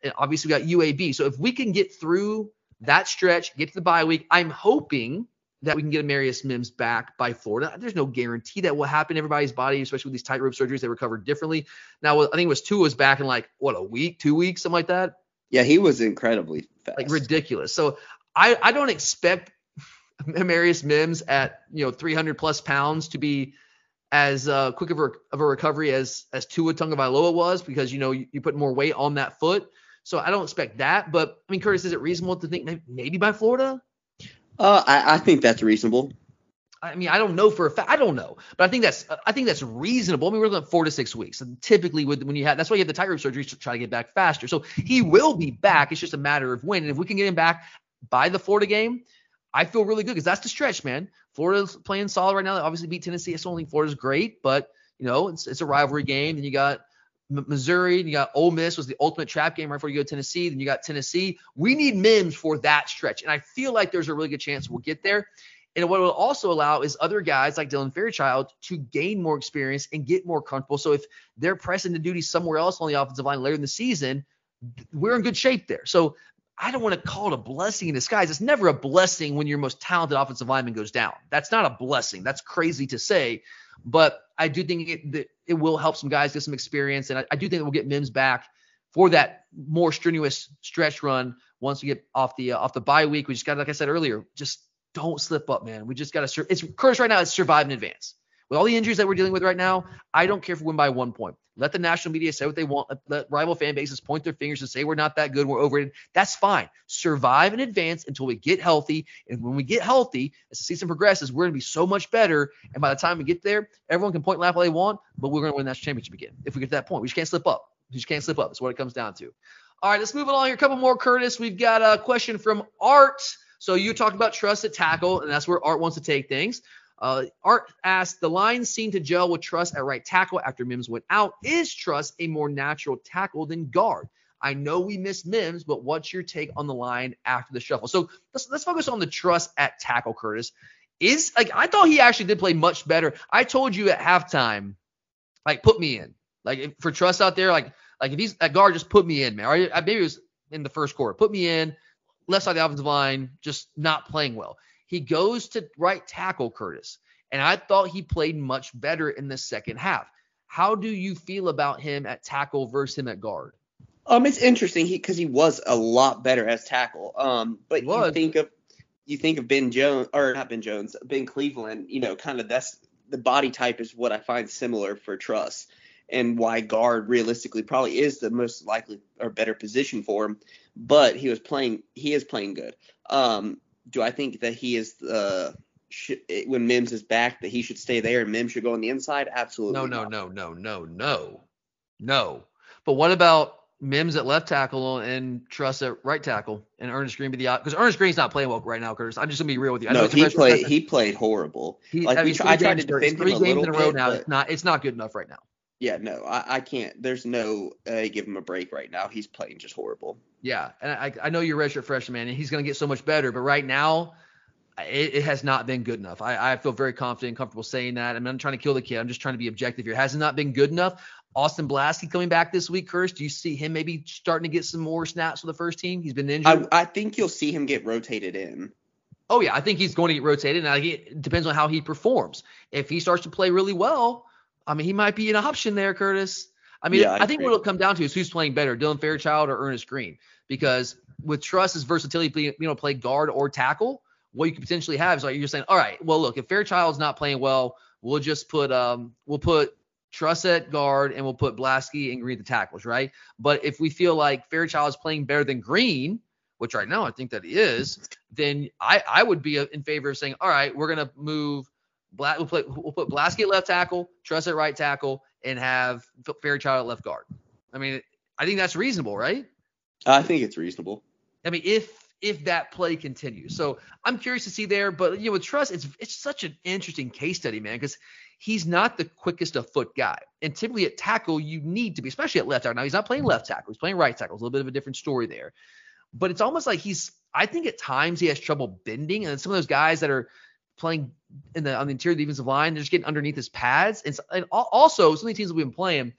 Speaker 3: and obviously we got UAB. So if we can get through that stretch, get to the bye week, I'm hoping that we can get Amarius Mims back by Florida. There's no guarantee that will happen. Everybody's body, especially with these tightrope surgeries, they recover differently. Now, I think it was Tua was back in like what a week, two weeks, something like that.
Speaker 4: Yeah, he was incredibly fast.
Speaker 3: Like ridiculous. So I I don't expect Amarius Mims at you know 300 plus pounds to be as uh, quick of a, of a recovery as as Tua Tagovailoa was because you know you, you put more weight on that foot. So I don't expect that. But I mean, Curtis, is it reasonable to think maybe by Florida?
Speaker 4: Uh, I, I think that's reasonable.
Speaker 3: I mean, I don't know for a fact. I don't know, but I think that's I think that's reasonable. I mean, we're looking at four to six weeks. And typically, with when you have that's why you have the tightrope surgery to try to get back faster. So he will be back. It's just a matter of when. And if we can get him back by the Florida game, I feel really good because that's the stretch, man. Florida's playing solid right now. They obviously beat Tennessee. I still think Florida's great, but you know, it's it's a rivalry game. And you got Missouri, you got Ole Miss was the ultimate trap game right before you go to Tennessee. Then you got Tennessee. We need Mims for that stretch, and I feel like there's a really good chance we'll get there. And what it will also allow is other guys like Dylan Fairchild to gain more experience and get more comfortable. So if they're pressing the duty somewhere else on the offensive line later in the season, we're in good shape there. So I don't want to call it a blessing in disguise. It's never a blessing when your most talented offensive lineman goes down. That's not a blessing. That's crazy to say. But I do think it, it will help some guys get some experience. And I, I do think we'll get Mims back for that more strenuous stretch run once we get off the uh, off the bye week. We just got, like I said earlier, just don't slip up, man. We just got to. It's Curtis right now. It's survive in advance. With all the injuries that we're dealing with right now, I don't care if we win by one point. Let the national media say what they want. Let, rival fan bases point their fingers and say we're not that good, we're overrated. That's fine. Survive in advance until we get healthy. And when we get healthy, as the season progresses, we're going to be so much better. And by the time we get there, everyone can point and laugh all they want, but we're going to win that championship again. If we get to that point, we just can't slip up. We just can't slip up. That's what it comes down to. All right, let's move along here. A couple more, Curtis. We've got a question from Art. So you talked about Truss at tackle, and that's where Art wants to take things. Uh, Art asked, the line seemed to gel with Truss at right tackle after Mims went out. Is Truss a more natural tackle than guard? I know we missed Mims, but what's your take on the line after the shuffle? So let's let's focus on the Truss at tackle, Curtis. Is like I thought he actually did play much better. I told you at halftime, like put me in. Like for Truss out there, like like if he's at guard, just put me in, man. Or maybe it was in the first quarter. Put me in. Left side of the offensive line, just not playing well. He goes to right tackle Curtis, and I thought he played much better in the second half. How do you feel about him at tackle versus him at guard?
Speaker 4: Um, it's interesting because he, he, was a lot better as tackle. Um, but you think of you think of Ben Jones or not Ben Jones, Ben Cleveland. You know, kind of that's the body type is what I find similar for Truss, and why guard realistically probably is the most likely or better position for him. But he was playing, he is playing good. Um, do I think that he is the when Mims is back that he should stay there and Mims should go on the inside? Absolutely.
Speaker 3: No, no, no, no, no, no, no. But what about Mims at left tackle and Truss at right tackle and Earnest Greene be the because Earnest Greene's not playing well right now, Curtis. I'm just gonna be real with you. I
Speaker 4: no, he played he played horrible. He,
Speaker 3: like I, mean, I tried to defend three games in a row bit, now. It's not it's not good enough right now.
Speaker 4: Yeah, no, I, I can't. There's no uh, give him a break right now. He's playing just horrible.
Speaker 3: Yeah, and I, I know you're a redshirt freshman, and he's going to get so much better. But right now, it, it, has not been good enough. I, I feel very confident and comfortable saying that. I'm not trying to kill the kid. I'm just trying to be objective here. Has it not been good enough? Austin Blaske coming back this week, Curtis. Do you see him maybe starting to get some more snaps for the first team? He's been injured.
Speaker 4: I, I think you'll see him get rotated in.
Speaker 3: Oh yeah, I think he's going to get rotated. Now it depends on how he performs. If he starts to play really well, I mean, he might be an option there, Curtis. I mean, yeah, I, I think what it'll come down to is who's playing better, Dylan Fairchild or Earnest Greene, Because with Truss's versatility, you know, play guard or tackle, what you could potentially have is like you're saying, all right, well, look, if Fairchild's not playing well, we'll just put um we'll put Truss at guard and we'll put Blaske and Greene the tackles, right? But if we feel like Fairchild is playing better than Greene, which right now I think that he is, then I I would be in favor of saying, all right, we're gonna move Black, we'll, play, we'll put Blaske at left tackle, Truss at right tackle, and have Fairchild at left guard. I mean, I think that's reasonable, right?
Speaker 4: I think it's reasonable.
Speaker 3: I mean, if if that play continues, so I'm curious to see there. But you know, with Truss, it's it's such an interesting case study, man, because he's not the quickest of foot guy, and typically at tackle you need to be, especially at left tackle. Now he's not playing left tackle; he's playing right tackle. It's a little bit of a different story there. But it's almost like he's. I think at times he has trouble bending, and some of those guys that are playing in the on the interior defensive line. They're just getting underneath his pads. And, and also, some of the teams we've been playing,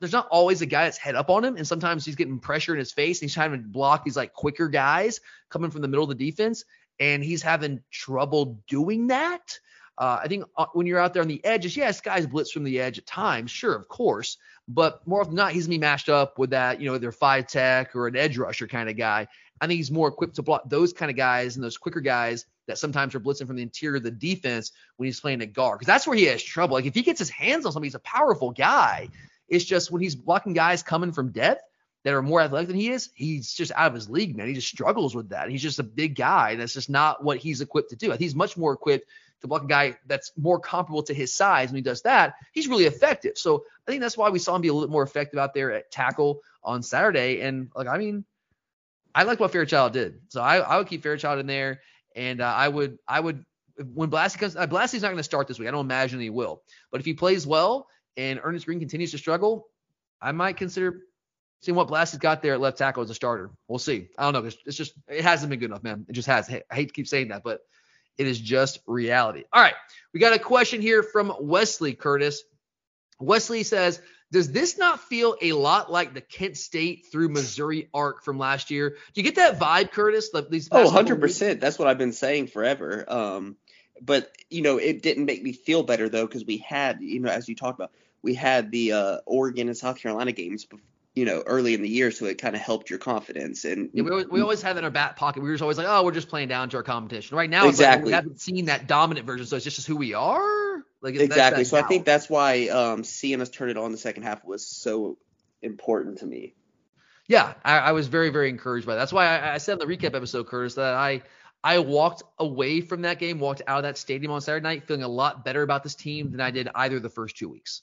Speaker 3: there's not always a guy that's head up on him, and sometimes he's getting pressure in his face. And he's trying to block these like quicker guys coming from the middle of the defense, and he's having trouble doing that. Uh, I think uh, when you're out there on the edges, yes, guys blitz from the edge at times, sure, of course, but more often than not, he's gonna be matched up with that, you know, either five tech or an edge rusher kind of guy. I think he's more equipped to block those kind of guys and those quicker guys that sometimes are blitzing from the interior of the defense when he's playing a guard, because that's where he has trouble. Like if he gets his hands on somebody, he's a powerful guy. It's just when he's blocking guys coming from depth that are more athletic than he is, he's just out of his league, man. He just struggles with that. He's just a big guy. And that's just not what he's equipped to do. I think he's much more equipped to block a guy that's more comparable to his size. When he does that, he's really effective. So I think that's why we saw him be a little more effective out there at tackle on Saturday. And like, I mean, I like what Fairchild did. So I, I would keep Fairchild in there. And uh, I would, I would, when Blaske comes, uh, Blaske's not going to start this week. I don't imagine he will. But if he plays well and Earnest Greene continues to struggle, I might consider seeing what Blaske's got there at left tackle as a starter. We'll see. I don't know. It's, it's just, it hasn't been good enough, man. It just has. I hate to keep saying that, but it is just reality. All right. We got a question here from Wesley Curtis. Wesley says, does this not feel a lot like the Kent State through Missouri arc from last year? Do you get that vibe, Curtis? These
Speaker 4: oh, 100%. That's what I've been saying forever. Um, but, you know, it didn't make me feel better, though, because we had, you know, as you talked about, we had the uh, Oregon and South Carolina games you know, early in the year, so it kind of helped your confidence. And
Speaker 3: yeah, we, always, we always have in our back pocket. We were always like, oh, we're just playing down to our competition. Right now, exactly. Like we haven't seen that dominant version, so it's just who we are. Like
Speaker 4: exactly. So I think that's why um, seeing us turn it on the second half was so important to me.
Speaker 3: Yeah, I, I was very, very encouraged by that. That's why I, I said in the recap episode, Curtis, that I I walked away from that game, walked out of that stadium on Saturday night, feeling a lot better about this team than I did either the first two weeks.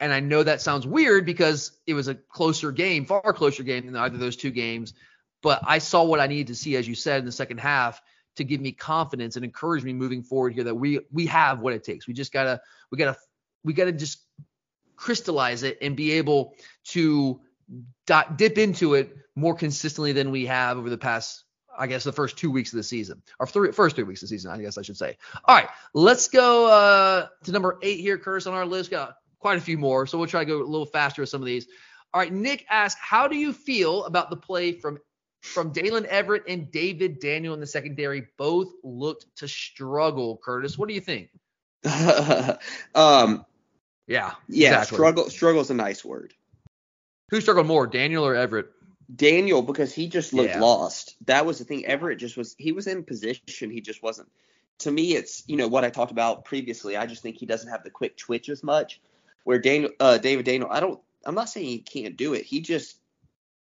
Speaker 3: And I know that sounds weird because it was a closer game, far closer game than either of those two games. But I saw what I needed to see, as you said, in the second half to give me confidence and encourage me moving forward here that we we have what it takes. We just gotta we gotta we gotta just crystallize it and be able to dip into it more consistently than we have over the past I guess the first two weeks of the season, or three, first three weeks of the season, I guess I should say. All right, let's go uh, to number eight here, Curtis, on our list. Got quite a few more, so we'll try to go a little faster with some of these. All right, Nick asks, how do you feel about the play from from Daylen Everett and David Daniel in the secondary? Both looked to struggle. Curtis, what do you think?
Speaker 4: um,
Speaker 3: yeah,
Speaker 4: yeah, exactly. struggle. Struggle is a nice word.
Speaker 3: Who struggled more, Daniel or Everett?
Speaker 4: Daniel, because he just looked yeah. lost. That was the thing. Everett just was. He was in position. He just wasn't. To me, it's you know what I talked about previously. I just think he doesn't have the quick twitch as much. Where Daniel, uh, David Daniel, I don't. I'm not saying he can't do it. He just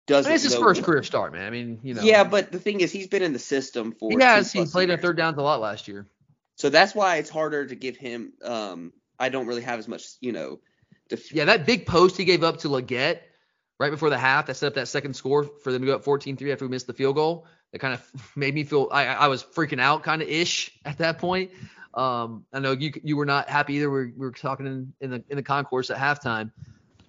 Speaker 4: doesn't.
Speaker 3: It's his first career start, man. I mean, you know.
Speaker 4: Yeah, but the thing is, he's been in the system for.
Speaker 3: He has. He played years. in third downs a lot last year.
Speaker 4: So that's why it's harder to give him. Um, I don't really have as much, you know.
Speaker 3: Def- yeah, that big post he gave up to Legette right before the half that set up that second score for them to go up 14-3 after we missed the field goal. That kind of made me feel I, I was freaking out kind of ish at that point. Um, I know you you were not happy either. We, we were talking in, in the in the concourse at halftime,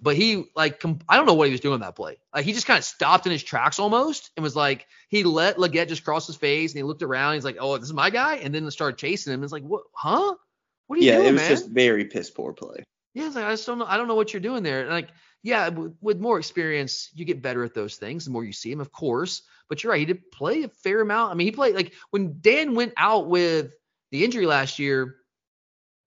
Speaker 3: but he like com- I don't know what he was doing that play. Like he just kind of stopped in his tracks almost and was like he let Legette just cross his face and he looked around. He's like, oh, this is my guy, and then started chasing him. It's like, what? Huh? What are you
Speaker 4: yeah,
Speaker 3: doing,
Speaker 4: Yeah, it was
Speaker 3: man?
Speaker 4: just very piss poor play.
Speaker 3: Yeah, it's like I just don't know. I don't know what you're doing there. Like, yeah, with, with more experience, you get better at those things. The more you see him, of course. But you're right. He did play a fair amount. I mean, he played like when Dan went out with the injury last year,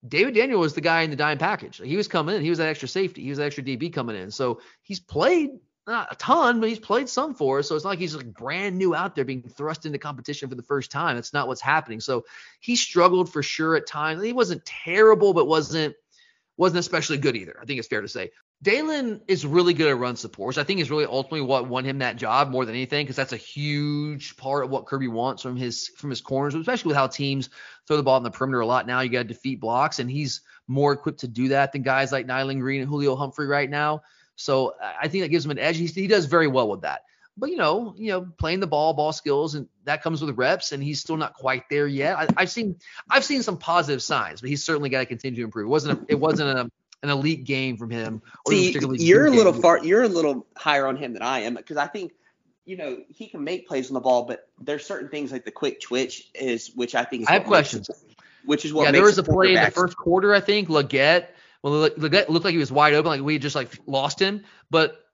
Speaker 3: David Daniel was the guy in the dime package. He was coming in. He was that extra safety. He was that extra DB coming in. So he's played not a ton, but he's played some for us. So it's not like he's like brand new out there being thrust into competition for the first time. That's not what's happening. So he struggled for sure at times. He wasn't terrible, but wasn't wasn't especially good either. I think it's fair to say. Daylen is really good at run support, I think is really ultimately what won him that job more than anything, because that's a huge part of what Kirby wants from his from his corners, especially with how teams throw the ball in the perimeter a lot now. You got to defeat blocks, and he's more equipped to do that than guys like Nyland Green and Julio Humphrey right now. So I think that gives him an edge. He, he does very well with that. But you know, you know, playing the ball, ball skills, and that comes with reps, and he's still not quite there yet. I, have seen I've seen some positive signs, but he's certainly got to continue to improve. It wasn't a, it wasn't a an elite game from him.
Speaker 4: See, you're a little far. You're a little higher on him than I am because I think you know he can make plays on the ball, but there's certain things like the quick twitch is which I think. Is
Speaker 3: I have questions.
Speaker 4: which is what
Speaker 3: yeah. There was a play in the first quarter, I think. Legette Well, Legette looked like he was wide open, like we had just like lost him. But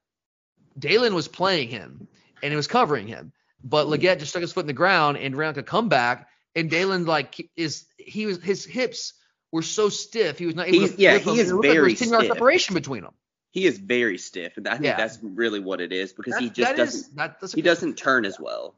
Speaker 3: Daylen was playing him and he was covering him. But hmm. Legette just stuck his foot in the ground and ran like a comeback. And Daylen like is he was his hips were so stiff he was not able
Speaker 4: He's,
Speaker 3: to
Speaker 4: yeah, he is
Speaker 3: It looked like
Speaker 4: very
Speaker 3: 10 yard
Speaker 4: stiff.
Speaker 3: separation between them.
Speaker 4: He is very stiff, and I think
Speaker 3: Yeah.
Speaker 4: that's really what it is because he just doesn't
Speaker 3: that- that's
Speaker 4: he doesn't turn as well.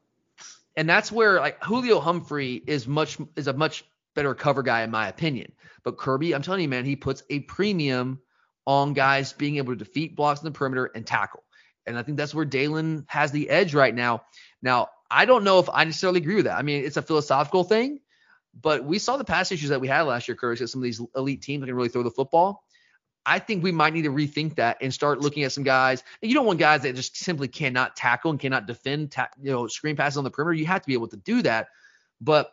Speaker 3: and that's where like Julio Humphrey is much is a much better cover guy in my opinion. But Kirby, I'm telling you, man, he puts a premium on guys being able to defeat blocks in the perimeter and tackle. And I think that's where Daylen has the edge right now. Now, I don't know if I necessarily agree with that. I mean, it's a philosophical thing, but we saw the pass issues that we had last year, Curtis, at some of these elite teams that can really throw the football. I think we might need to rethink that and start looking at some guys. You don't want guys that just simply cannot tackle and cannot defend, ta- you know, screen passes on the perimeter. You have to be able to do that. But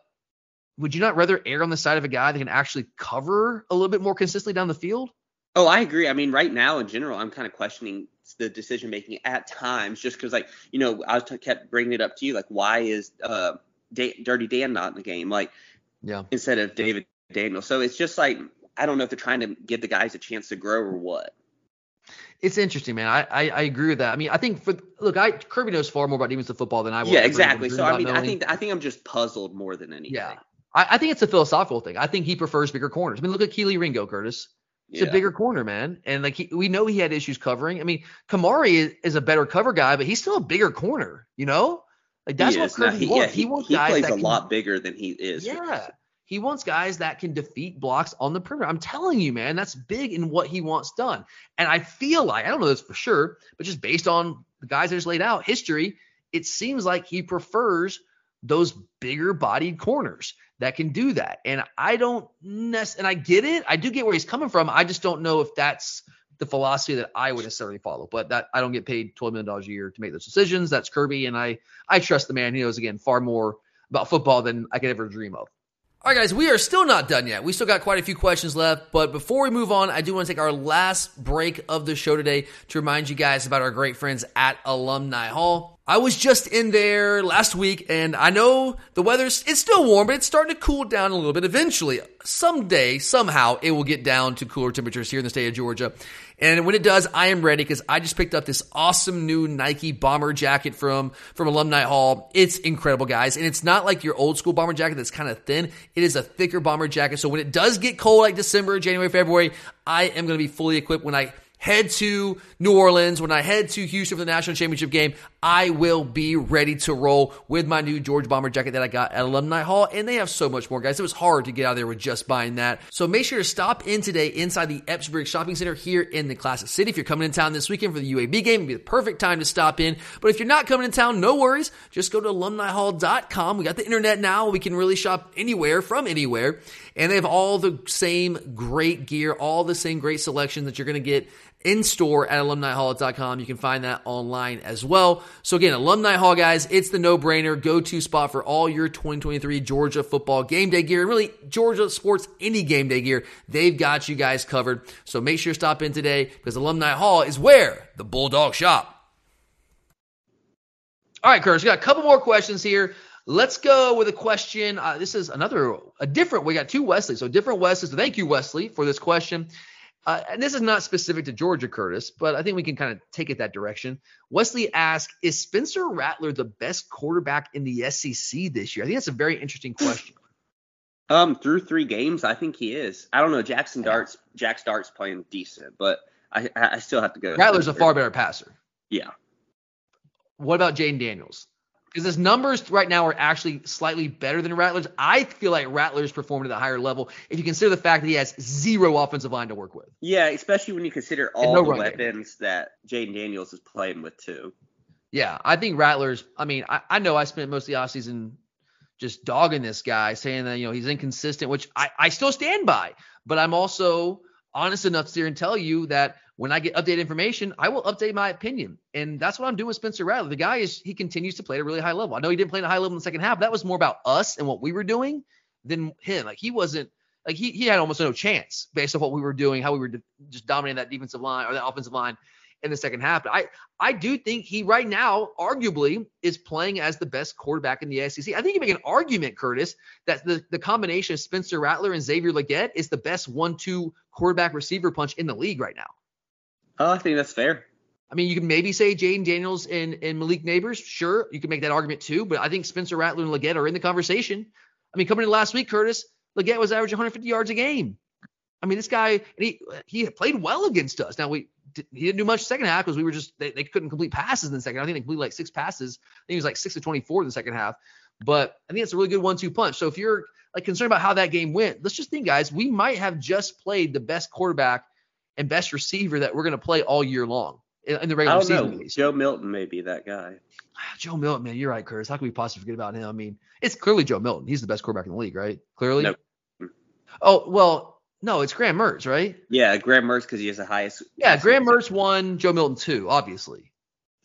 Speaker 3: would you not rather err on the side of a guy that can actually cover a little bit more consistently down the field?
Speaker 4: Oh, I agree. I mean, right now in general, I'm kind of questioning the decision making at times, just because, like, you know, I was kept bringing it up to you, like, why is uh, da- Dirty Dan not in the game, like,
Speaker 3: Yeah.
Speaker 4: instead of David Daniel? So it's just like I don't know if they're trying to give the guys a chance to grow or what.
Speaker 3: It's interesting, man. I, I I agree with that. I mean, I think for look, I Kirby knows far more about defensive football than I will.
Speaker 4: yeah, exactly. So I mean, I think I think I'm just puzzled more than anything.
Speaker 3: Yeah. I, I think it's a philosophical thing. I think he prefers bigger corners. I mean, look at Kelee Ringo, Curtis. He's
Speaker 4: Yeah.
Speaker 3: a bigger corner, man. And like he, we know he had issues covering. I mean, Kamari is, is a better cover guy, but he's still a bigger corner, you know? Like that's
Speaker 4: he
Speaker 3: what
Speaker 4: is.
Speaker 3: Kirby
Speaker 4: he,
Speaker 3: wants.
Speaker 4: yeah,
Speaker 3: he, wants
Speaker 4: he
Speaker 3: guys
Speaker 4: plays a
Speaker 3: can,
Speaker 4: lot bigger than he is.
Speaker 3: Yeah. He wants guys that can defeat blocks on the perimeter. I'm telling you, man, that's big in what he wants done. And I feel like, I don't know this for sure, but just based on the guys that just laid out history, it seems like he prefers those bigger bodied corners that can do that. And I don't nec- and I get it. I do get where he's coming from. I just don't know if that's the philosophy that I would necessarily follow. But that I don't get paid $12 million a year to make those decisions. That's Kirby. And I I trust the man. He knows again far more about football than I could ever dream of. All right, guys, we are still not done yet. We still got quite a few questions left, but before we move on, I do want to take our last break of the show today to remind you guys about our great friends at Alumni Hall. I was just in there last week, and I know the weather's it's still warm, but it's starting to cool down a little bit. Eventually, someday, somehow, it will get down to cooler temperatures here in the state of Georgia. And when it does, I am ready because I just picked up this awesome new Nike bomber jacket from from Alumni Hall. It's incredible, guys, and it's not like your old school bomber jacket that's kind of thin. It is a thicker bomber jacket, so when it does get cold, like December, January, February, I am going to be fully equipped when I head to New Orleans, when I head to Houston for the national championship game, I will be ready to roll with my new George Bomber jacket that I got at Alumni Hall. And they have so much more, guys. It was hard to get out of there with just buying that. So make sure to stop in today inside the Epps Bridge Shopping Center here in the Classic City. If you're coming in town this weekend for the UAB game, it'd be the perfect time to stop in. But if you're not coming in town, no worries. Just go to alumnihall.com. We got the internet now. We can really shop anywhere from anywhere. And they have all the same great gear, all the same great selection that you're going to get in store at alumnihall.com. You can find that online as well. So again, Alumni Hall, guys, it's the no-brainer go-to spot for all your 2023 Georgia football game day gear really Georgia sports any game day gear. They've got you guys covered. So make sure to stop in today because Alumni Hall is where the Bulldog shop. All right, Curtis, we got a couple more questions here. Let's go with a question. Uh, this is another, a different, we got two Wesley. So different Wesley. So thank you, Wesley, for this question. Uh, and this is not specific to Georgia, Curtis, but I think we can kind of take it that direction. Wesley asked, "Is Spencer Rattler the best quarterback in the SEC this year?" I think that's a very interesting question.
Speaker 4: Um, through three games, I think he is. I don't know. Jaxson Dart's Jack Dart's playing decent, but I I I still have to go.
Speaker 3: Rattler's a far better passer.
Speaker 4: Yeah.
Speaker 3: What about Jayden Daniels? Because his numbers right now are actually slightly better than Rattler's. I feel like Rattler's performed at a higher level if you consider the fact that he has zero offensive line to work with.
Speaker 4: Yeah, especially when you consider all
Speaker 3: no
Speaker 4: the
Speaker 3: run game.
Speaker 4: weapons that Jayden Daniels is playing with too.
Speaker 3: Yeah, I think Rattler's. I mean, I, I know I spent most of the offseason just dogging this guy, saying that you know he's inconsistent, which I, I still stand by. But I'm also honest enough here and tell you that when I get updated information, I will update my opinion, and that's what I'm doing with Spencer Rattler. The guy is he continues to play at a really high level. I know he didn't play at a high level in the second half. That was more about us and what we were doing than him. Like he wasn't. Like he, he had almost no chance based on what we were doing, how we were just dominating that defensive line or that offensive line. In the second half. But I I do think he right now arguably is playing as the best quarterback in the SEC. I think you make an argument, Curtis, that the, the combination of Spencer Rattler and Xavier Legette is the best one-two quarterback receiver punch in the league right now.
Speaker 4: Oh, I think that's fair.
Speaker 3: I mean, you can maybe say Jayden Daniels and, and Malik Nabers. Sure, you can make that argument too, but I think Spencer Rattler and Legette are in the conversation. I mean, coming into last week, Curtis, Legette was averaging 150 yards a game. I mean, this guy, and he he played well against us. Now we he didn't do much second half because we were just they, they couldn't complete passes in the second. I think they completed like six passes. I think he was like six to 24 in the second half. But I think it's a really good one-two punch. So if you're like concerned about how that game went, let's just think, guys, we might have just played the best quarterback and best receiver that we're going to play all year long in, in the regular
Speaker 4: I don't
Speaker 3: season.
Speaker 4: know. Joe Milton may be that guy.
Speaker 3: Joe Milton, man, you're right, Curtis. How can we possibly forget about him? I mean, it's clearly Joe Milton. He's the best quarterback in the league, right? Clearly.
Speaker 4: Nope.
Speaker 3: Oh well, no, it's Graham Mertz, right?
Speaker 4: Yeah, Graham Mertz because he has the highest.
Speaker 3: Yeah, Graham Mertz one, Joe Milton two, obviously,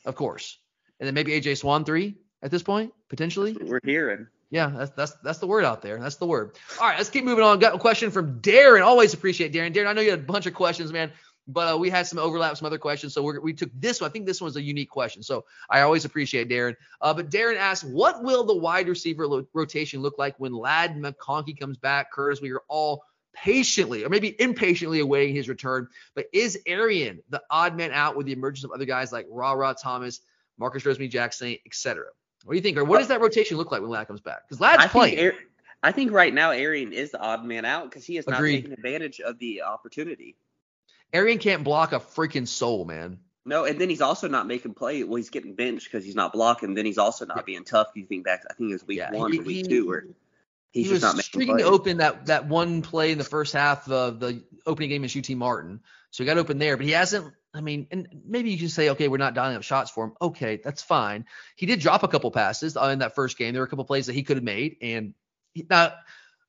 Speaker 3: of course, and then maybe AJ Swann three at this point, potentially.
Speaker 4: We're hearing.
Speaker 3: Yeah, that's that's that's the word out there. That's the word. All right, let's keep moving on. Got a question from Darren. Always appreciate Darren. Darren, I know you had a bunch of questions, man, but uh, we had some overlap, some other questions. So we we took this one. I think this one's a unique question. So I always appreciate Darren. Uh, but Darren asked, what will the wide receiver lo- rotation look like when Ladd McConkey comes back? Curtis, we are all patiently or maybe impatiently awaiting his return. But is Arian the odd man out with the emergence of other guys like Rara Thomas, Marcus Rosemy-Jackson, etc.? What do you think? Or what does that rotation look like when Ladd comes back? Because Ladd's
Speaker 4: I
Speaker 3: playing.
Speaker 4: think, Ar- I think right now Arian is the odd man out because he has not
Speaker 3: Agreed.
Speaker 4: taken advantage of the opportunity.
Speaker 3: Arian can't block a freaking soul, man.
Speaker 4: No, and then he's also not making play. Well, he's getting benched because he's not blocking. Then he's also not being tough. You think back, I think it was week
Speaker 3: Yeah,
Speaker 4: one
Speaker 3: he-
Speaker 4: or week
Speaker 3: he-
Speaker 4: two, where he's
Speaker 3: he
Speaker 4: just
Speaker 3: was
Speaker 4: not
Speaker 3: streaking open that that one play in the first half of the opening game against UT Martin. So he got open there, but he hasn't. I mean, and maybe you can say, okay, we're not dialing up shots for him. Okay, that's fine. He did drop a couple passes uh, in that first game. There were a couple plays that he could have made, and he, now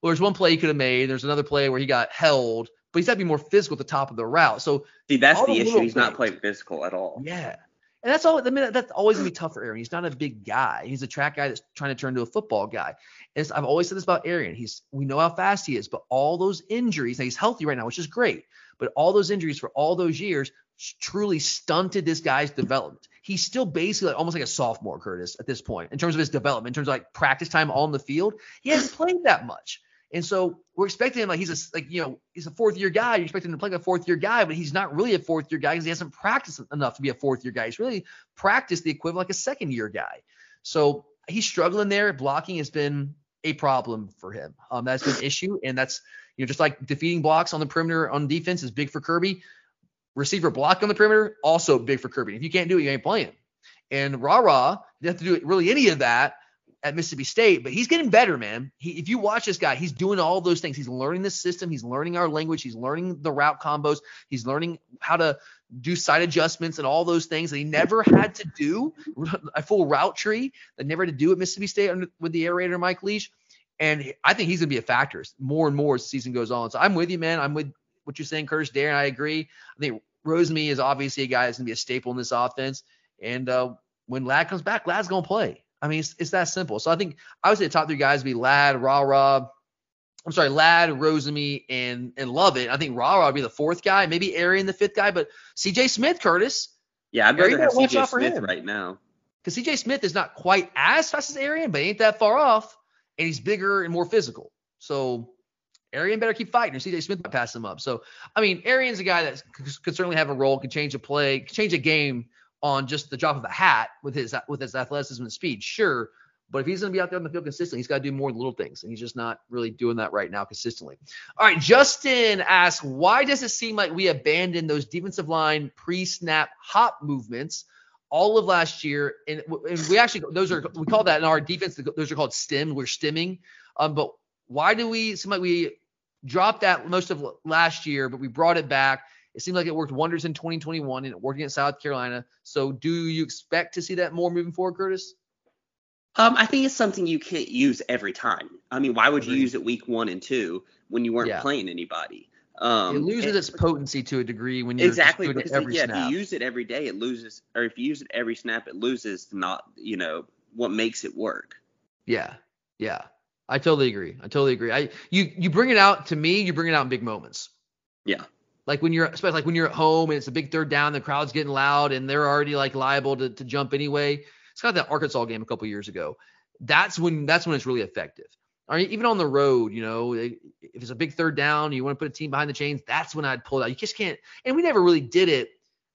Speaker 3: well, there's one play he could have made. There's another play where he got held, but he's got to be more physical at the top of the route. So
Speaker 4: See, that's the
Speaker 3: the
Speaker 4: issue. He's not playing physical at all.
Speaker 3: yeah. And that's all. I mean, that's always gonna be tough for Aaron. He's not a big guy. He's a track guy that's trying to turn into a football guy. And I've always said this about Arian. He's we know how fast he is, but all those injuries. Now he's healthy right now, which is great. But all those injuries for all those years truly stunted this guy's development. He's still basically like, almost like a sophomore, Curtis, at this point in terms of his development, in terms of like practice time on the field. He hasn't played that much. And so we're expecting him like he's a like you know he's a fourth year guy. You're expecting him to play like a fourth year guy, but he's not really a fourth year guy because he hasn't practiced enough to be a fourth year guy. He's really practiced the equivalent like a second year guy. So he's struggling there. Blocking has been a problem for him. Um, that's been an issue, and that's you know just like defeating blocks on the perimeter on defense is big for Kirby. Receiver block on the perimeter also big for Kirby. If you can't do it, you ain't playing. And Rara, you have to do really any of that at Mississippi State, but he's getting better, man. He, if you watch this guy, he's doing all those things. He's learning the system. He's learning our language. He's learning the route combos. He's learning how to do side adjustments and all those things that he never had to do. A full route tree that never had to do at Mississippi State under, with the aerator Mike Leach. And I think he's going to be a factor more and more as the season goes on. So I'm with you, man. I'm with what you're saying, Curtis Darren. I agree. I think Rosemy is obviously a guy that's going to be a staple in this offense. And uh, when Ladd comes back, Ladd's to play. I mean, it's, it's that simple. So I think I would say the top three guys would be Ladd, Raw Rob. I'm sorry, Ladd, Rosemy, and and Lovett. I think Rara would be the fourth guy, maybe Arian the fifth guy, but CJ Smith, Curtis,
Speaker 4: Yeah, I'd rather have CJ
Speaker 3: for
Speaker 4: Smith
Speaker 3: him.
Speaker 4: right now.
Speaker 3: because CJ Smith is not quite as fast as Arian, but he ain't that far off, and he's bigger and more physical. So Arian better keep fighting, or CJ Smith might pass him up. So I mean, Arian's a guy that could certainly have a role, could change a play, could change a game on just the drop of a hat with his with his athleticism and speed, sure. But if he's going to be out there on the field consistently, he's got to do more little things, and he's just not really doing that right now consistently. All right, Justin asks, why does it seem like we abandoned those defensive line pre-snap hop movements all of last year? And, and we actually those are we call that in our defense those are called stem. We're stemming. Um, but why do we seem like we dropped that most of last year, but we brought it back? It seemed like it worked wonders in 2021 and it worked against South Carolina. So do you expect to see that more moving forward, Curtis?
Speaker 4: Um, I think it's something you can't use every time. I mean, why would you use it week one and two when you weren't
Speaker 3: Yeah.
Speaker 4: playing anybody? Um,
Speaker 3: it loses
Speaker 4: and-
Speaker 3: its potency to a degree when just
Speaker 4: exactly
Speaker 3: doing it every
Speaker 4: yeah,
Speaker 3: snap.
Speaker 4: if you use it every day, it loses, or if you use it every snap, it loses. Not you know what makes it work.
Speaker 3: Yeah, yeah, I totally agree. I totally agree. I you you bring it out to me. You bring it out in big moments.
Speaker 4: Yeah.
Speaker 3: Like when you're, especially like when you're at home and it's a big third down, the crowd's getting loud and they're already like liable to, to jump anyway. It's of that Arkansas game a couple years ago. That's when that's when it's really effective. Or even on the road, you know, if it's a big third down, you want to put a team behind the chains. That's when I'd pull out. You just can't. And we never really did it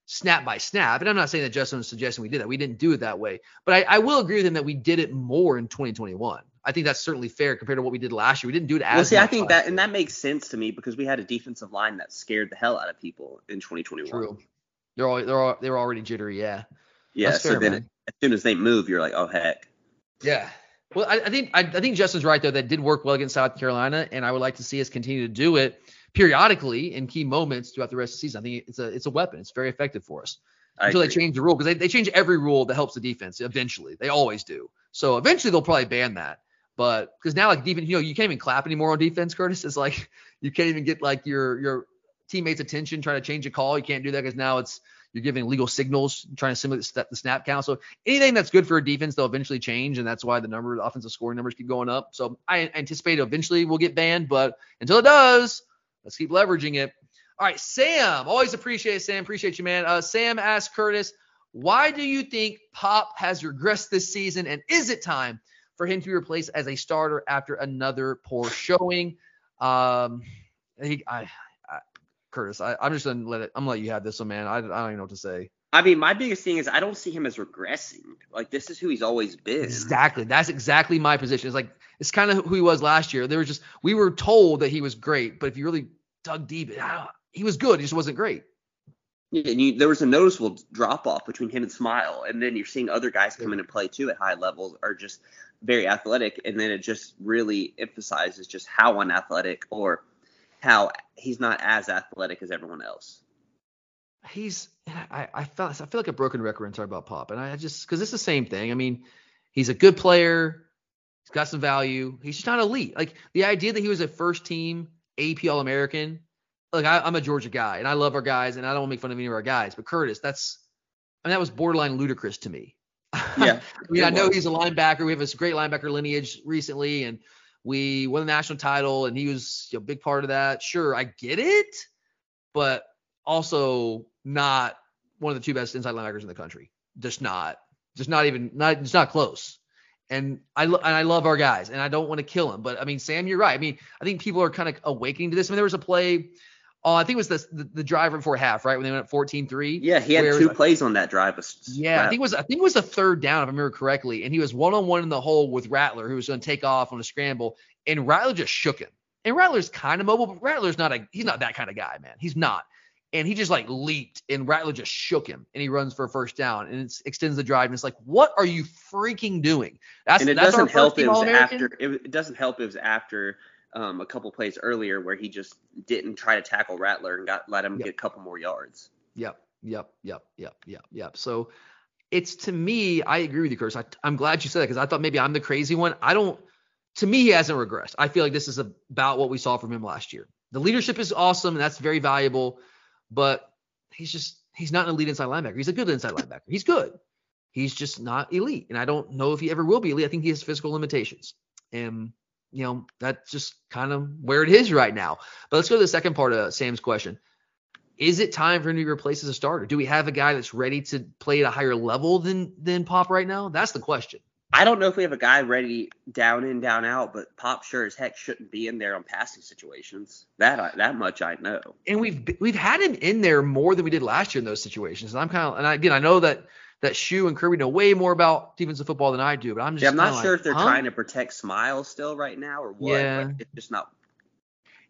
Speaker 3: snap by snap. And I'm not saying that Justin was suggesting we did that. We didn't do it that way. But I, I will agree with him that we did it more in 2021. I think that's certainly fair compared to what we did last year. We didn't do it as
Speaker 4: well. See, I think that
Speaker 3: year.
Speaker 4: and that makes sense to me because we had a defensive line that scared the hell out of people in 2021.
Speaker 3: True. They're all they're all they were already jittery. Yeah.
Speaker 4: Yeah. That's so fair, then man. as soon as they move, you're like, oh heck.
Speaker 3: Yeah. Well, I, I think I, I, think Justin's right though. That did work well against South Carolina, and I would like to see us continue to do it periodically in key moments throughout the rest of the season. I think it's a it's a weapon. It's very effective for us until they change the rule because they, they change every rule that helps the defense eventually. They always do. So eventually they'll probably ban that. But because now like defense, you know, you can't even clap anymore on defense, Curtis. It's like you can't even get like your your teammates' attention trying to change a call. You can't do that because now it's you're giving legal signals, trying to simulate the snap count. So anything that's good for a defense, they'll eventually change, and that's why the number, the offensive scoring numbers keep going up. So I anticipate eventually we'll get banned, but until it does, let's keep leveraging it. All right, Sam. Always appreciate it, Sam. Appreciate you, man. Uh, Sam asked Curtis, why do you think Pop has regressed this season, and is it time for him to be replaced as a starter after another poor showing? Um, he, I, I, Curtis, I, am just gonna let it. I'm gonna let you have this one, man. I, I don't even know what to say.
Speaker 4: I mean, my biggest thing is I don't see him as regressing. Like this is who he's always been.
Speaker 3: Exactly. That's exactly my position. It's like it's kind of who he was last year. There was just we were told that he was great, but if you really dug deep, he was good. He just wasn't great.
Speaker 4: Yeah, and you, there was a noticeable drop off between him and Smile, and then you're seeing other guys come in and play too at high levels are just very athletic, and then it just really emphasizes just how unathletic or how he's not as athletic as everyone else.
Speaker 3: He's I I felt I feel like a broken record when talking about Pop, and I just because it's the same thing. I mean, he's a good player, he's got some value, he's just not elite. Like the idea that he was a first team AP All American like I, am a Georgia guy and I love our guys and I don't want to make fun of any of our guys, but Curtis, that's I mean that was borderline ludicrous to me.
Speaker 4: Yeah.
Speaker 3: I mean, I know he's a linebacker. We have this great linebacker lineage recently, and we won the national title, and he was a big part of that. Sure, I get it, but also not one of the two best inside linebackers in the country. Just not, just not even, not, just not close. And I and I love our guys, and I don't want to kill him. But I mean, Sam, you're right. I mean, I think people are kind of awakening to this. I mean, there was a play Oh, I think it was the, the, the drive before half, right? When they went 14-3.
Speaker 4: Yeah, he had two plays on that drive.
Speaker 3: Yeah, I think it was I think it was the third down if I remember correctly, and he was one on one in the hole with Rattler, who was going to take off on a scramble, and Rattler just shook him. And Rattler's kind of mobile, but Rattler's not a he's not that kind of guy, man. He's not. And he just like leaped, and Rattler just shook him, and he runs for a first down, and it extends the drive. And it's like, what are you freaking doing?
Speaker 4: That's and it that's doesn't help. It was after. It doesn't help. It was after um, a couple plays earlier where he just didn't try to tackle Rattler and got let him yep. get a couple more yards.
Speaker 3: Yep, yep, yep, yep, yep, yep. So it's to me, I agree with you, Curtis. I, am glad you said that because I thought maybe I'm the crazy one. I don't. To me, he hasn't regressed. I feel like this is about what we saw from him last year. The leadership is awesome and that's very valuable, but he's just he's not an elite inside linebacker. He's a good inside linebacker. He's good. He's just not elite, and I don't know if he ever will be elite. I think he has physical limitations, and you know, that's just kind of where it is right now. But let's go to the second part of Sam's question. Is it time for him to be replaced as a starter? Do we have a guy that's ready to play at a higher level than than Pop right now? That's the question.
Speaker 4: I don't know if we have a guy ready down in, down out, but Pop sure as heck shouldn't be in there on passing situations. That that much I know.
Speaker 3: And we've we've had him in there more than we did last year in those situations. And I'm kind of and I, again I know that that Schu and Kirby know way more about defensive football than I do. But I'm just
Speaker 4: yeah, I'm not sure
Speaker 3: like,
Speaker 4: if they're
Speaker 3: huh?
Speaker 4: trying to protect Smiles still right now or what.
Speaker 3: Yeah.
Speaker 4: it's just not.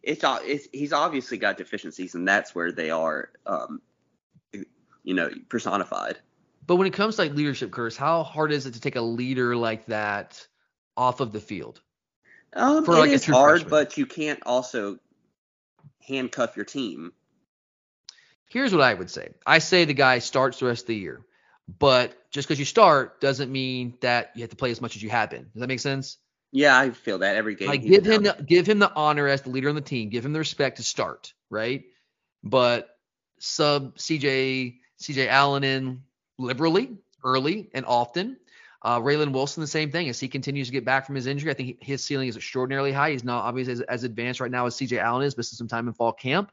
Speaker 4: It's, all it's he's obviously got deficiencies, and that's where they are, um, you know, personified.
Speaker 3: But when it comes to like leadership, Curse, how hard is it to take a leader like that off of the field?
Speaker 4: Um, For it like is hard, freshman? but you can't also handcuff your team.
Speaker 3: Here's what I would say. I say the guy starts the rest of the year. But just because you start doesn't mean that you have to play as much as you have been. Does that make sense?
Speaker 4: Yeah, I feel that every game.
Speaker 3: Like give him the, give him the honor as the leader on the team. Give him the respect to start, right? But sub CJ CJ Allen in liberally, early, and often. Uh, Raylen Wilson, the same thing. As he continues to get back from his injury, I think his ceiling is extraordinarily high. He's not obviously as, as advanced right now as CJ Allen is, missing some time in fall camp.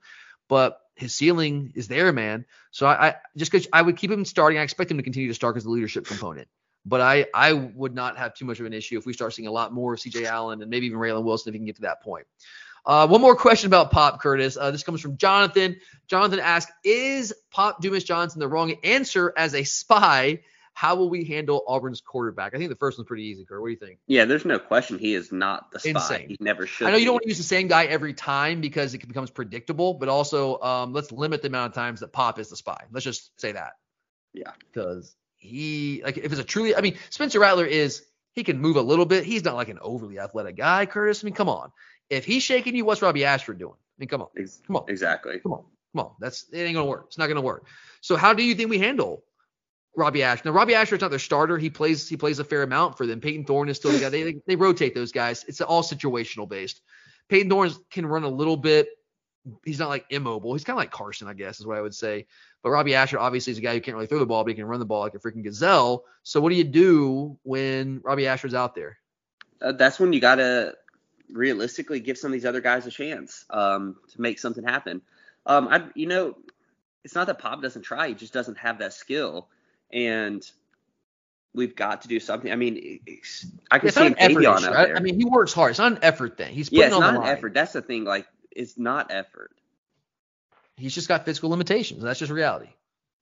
Speaker 3: but his ceiling is there, man. So I, I just because I would keep him starting, I expect him to continue to start as the leadership component. But I I would not have too much of an issue if we start seeing a lot more of C.J. Allen and maybe even Raylen Wilson if he can get to that point. Uh, one more question about Pop Curtis. Uh, this comes from Jonathan. Jonathan asks, "Is Pop Dumas Johnson the wrong answer as a spy? How will we handle Auburn's quarterback?" I think the first one's pretty easy, Kurt. What do you think?
Speaker 4: Yeah, there's no question he is not the spy.
Speaker 3: Insane.
Speaker 4: He never should.
Speaker 3: I know you don't want to use the same guy every time because it becomes predictable, but also um, let's limit the amount of times that Pop is the spy. Let's just say that.
Speaker 4: Yeah.
Speaker 3: Because he, like, if it's a truly, I mean, Spencer Rattler is, he can move a little bit. He's not like an overly athletic guy, Curtis. I mean, come on. If he's shaking you, what's Robbie Ashford doing? I mean, come on. Come on.
Speaker 4: Exactly.
Speaker 3: Come on. Come on. That's, it ain't going to work. It's not going to work. So, how do you think we handle Robbie Ashford? Now, Robbie Ashford's not their starter. He plays, he plays a fair amount for them. Payton Thorne is still the guy. They, they, rotate those guys. It's all situational based. Payton Thorne can run a little bit. He's not like immobile. He's kind of like Carson, I guess, is what I would say. But Robbie Asher obviously is a guy who can't really throw the ball, but he can run the ball like a freaking gazelle. So what do you do when Robbie Asher's out there?
Speaker 4: Uh, that's when you gotta realistically give some of these other guys a chance um, to make something happen. Um, I, you know, it's not that Pop doesn't try; he just doesn't have that skill, and we've got to do something. I mean, I can
Speaker 3: It's
Speaker 4: see
Speaker 3: an effort
Speaker 4: Davion
Speaker 3: issue.
Speaker 4: out
Speaker 3: I,
Speaker 4: there.
Speaker 3: I mean, he works hard. It's not an effort thing. He's putting
Speaker 4: yeah, it's
Speaker 3: on
Speaker 4: not
Speaker 3: the
Speaker 4: an
Speaker 3: line.
Speaker 4: effort. That's the thing. Like, it's not effort.
Speaker 3: He's just got physical limitations. That's just reality.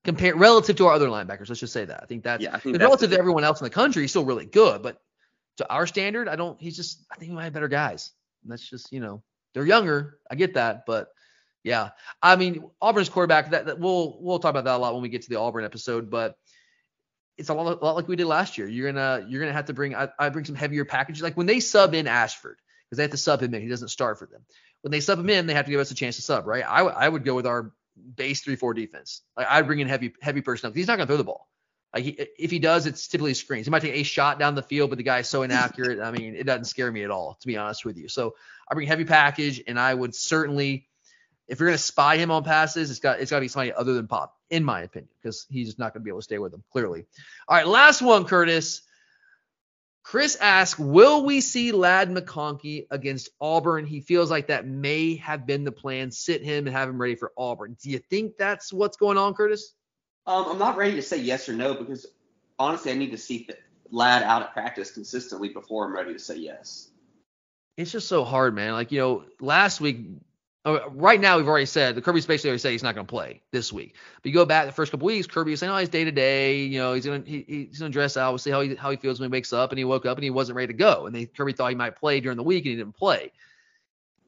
Speaker 3: Compare relative to our other linebackers. Let's just say that. I think that's
Speaker 4: Yeah, I think that's
Speaker 3: relative to everyone else in the country, he's still really good. But to our standard, I don't. He's just. I think we might have better guys. And that's just you know they're younger. I get that, but yeah, I mean Auburn's quarterback. That, that we'll we'll talk about that a lot when we get to the Auburn episode, but. It's a lot, a lot like we did last year. You're gonna you're gonna have to bring I, I bring some heavier packages. Like when they sub in Ashford because they have to sub him in. He doesn't start for them. When they sub him in, they have to give us a chance to sub, right? I, w- I would go with our base three four defense. Like I'd bring in heavy heavy personnel. He's not gonna throw the ball. Like he, if he does, it's typically screens. He might take a shot down the field, but the guy's so inaccurate. I mean, it doesn't scare me at all, to be honest with you. So I bring heavy package, and I would certainly, if you're gonna spy him on passes, it's got it's got to be somebody other than Pop, in my opinion, because he's not gonna be able to stay with them, Clearly. All right, last one, Curtis. Chris asks, will we see Ladd McConkey against Auburn? He feels like that may have been the plan. Sit him and have him ready for Auburn. Do you think that's what's going on, Curtis?
Speaker 4: Um, I'm not ready to say yes or no because honestly, I need to see Ladd out at practice consistently before I'm ready to say yes.
Speaker 3: It's just so hard, man. Like, you know, last week, uh, right now, we've already said, the Kirby's basically already said he's not going to play this week. But you go back the first couple weeks, Kirby was saying, oh, he's day to day. You know, he's going to he, he's gonna dress out. We'll see how he, how he feels when he wakes up. And he woke up and he wasn't ready to go. And they, Kirby thought he might play during the week and he didn't play.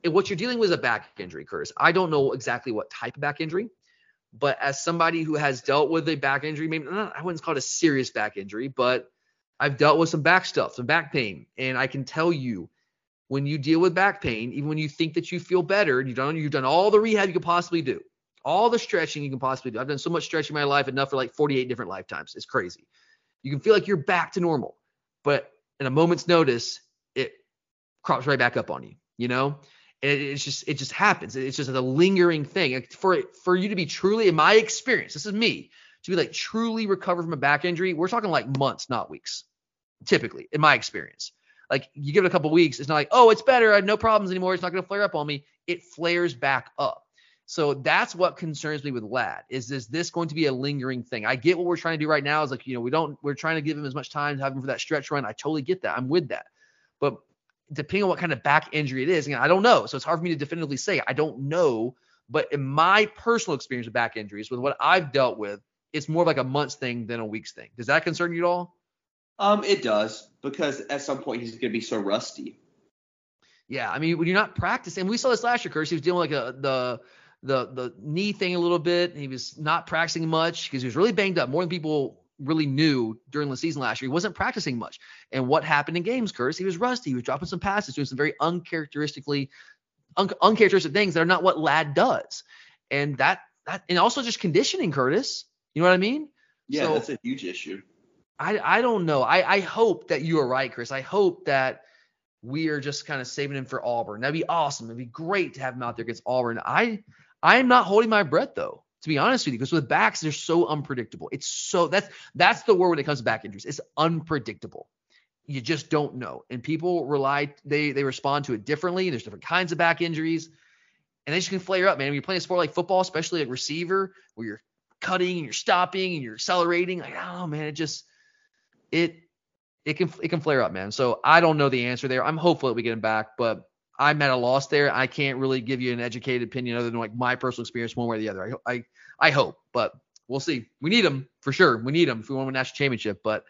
Speaker 3: And what you're dealing with is a back injury, Curtis. I don't know exactly what type of back injury. But as somebody who has dealt with a back injury, maybe I wouldn't call it a serious back injury, but I've dealt with some back stuff, some back pain. And I can tell you, when you deal with back pain, even when you think that you feel better, you've done you've done all the rehab you could possibly do, all the stretching you can possibly do. I've done so much stretching in my life, enough for like 48 different lifetimes. It's crazy. You can feel like you're back to normal, but in a moment's notice, it crops right back up on you. You know, and it, it's just it just happens. It's just a lingering thing. For for you to be truly, in my experience, this is me, to be like truly recover from a back injury, we're talking like months, not weeks. Typically, in my experience. Like you give it a couple weeks, it's not like, oh, it's better. I have no problems anymore. It's not going to flare up on me. It flares back up. So that's what concerns me with Ladd. Is is this going to be a lingering thing? I get what we're trying to do right now. Is like, you know, we don't we're trying to give him as much time to have him for that stretch run. I totally get that. I'm with that. But depending on what kind of back injury it is, again, I don't know. So it's hard for me to definitively say. I don't know. But in my personal experience with back injuries, with what I've dealt with, it's more like a months thing than a weeks thing. Does that concern you at all?
Speaker 4: Um, it does because at some point he's going to be so rusty.
Speaker 3: Yeah, I mean, when you're not practicing, we saw this last year, Curtis. He was dealing with like a the the the knee thing a little bit. He was not practicing much because he was really banged up, more than people really knew during the season last year. He wasn't practicing much. And what happened in games, Curtis? He was rusty. He was dropping some passes, doing some very uncharacteristically un- uncharacteristic things that are not what Ladd does. And that that and also just conditioning, Curtis. You know what I mean?
Speaker 4: Yeah,
Speaker 3: So-
Speaker 4: that's a huge issue.
Speaker 3: I I don't know. I I hope that you are right, Chris. I hope that we are just kind of saving him for Auburn. That'd be awesome. It'd be great to have him out there against Auburn. I I am not holding my breath though, to be honest with you, because with backs they're so unpredictable. It's so that's that's the word when it comes to back injuries. It's unpredictable. You just don't know, and people rely they they respond to it differently. There's different kinds of back injuries. and they just can flare up, man. When you're playing a sport like football, especially a receiver, where you're cutting and you're stopping and you're accelerating, like oh man, it just it it can it can flare up, man. So I don't know the answer there. I'm hopeful that we get him back, but I'm at a loss there. I can't really give you an educated opinion other than like my personal experience, one way or the other. I I, I hope, but we'll see. We need him for sure. We need him if we want to win a national championship, but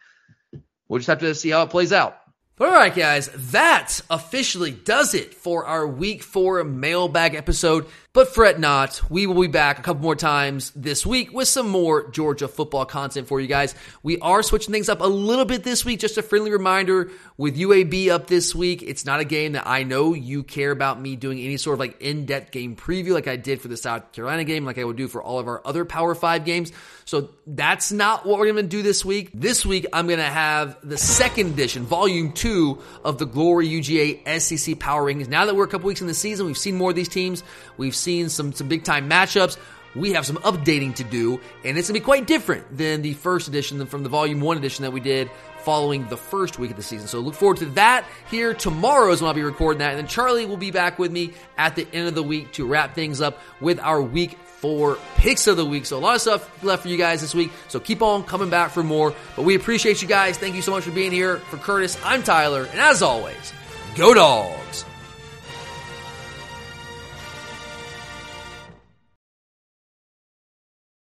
Speaker 3: we'll just have to see how it plays out. All right, guys, that officially does it for our week four mailbag episode. But fret not, we will be back a couple more times this week with some more Georgia football content for you guys. We are switching things up a little bit this week. Just a friendly reminder with UAB up this week, it's not a game that I know you care about me doing any sort of like in depth game preview like I did for the South Carolina game, like I would do for all of our other Power Five games. So that's not what we're going to do this week. This week, I'm going to have the second edition, volume two of the Glory UGA SEC Power Rankings. Now that we're a couple weeks in the season, we've seen more of these teams. We've seen some, some big time matchups. We have some updating to do, and it's going to be quite different than the first edition from the volume one edition that we did following the first week of the season. So look forward to that here tomorrow is when I'll be recording that. And then Charlie will be back with me at the end of the week to wrap things up with our week four picks of the week. So a lot of stuff left for you guys this week. So keep on coming back for more. But we appreciate you guys. Thank you so much for being here. For Curtis, I'm Tyler. And as always, go dogs.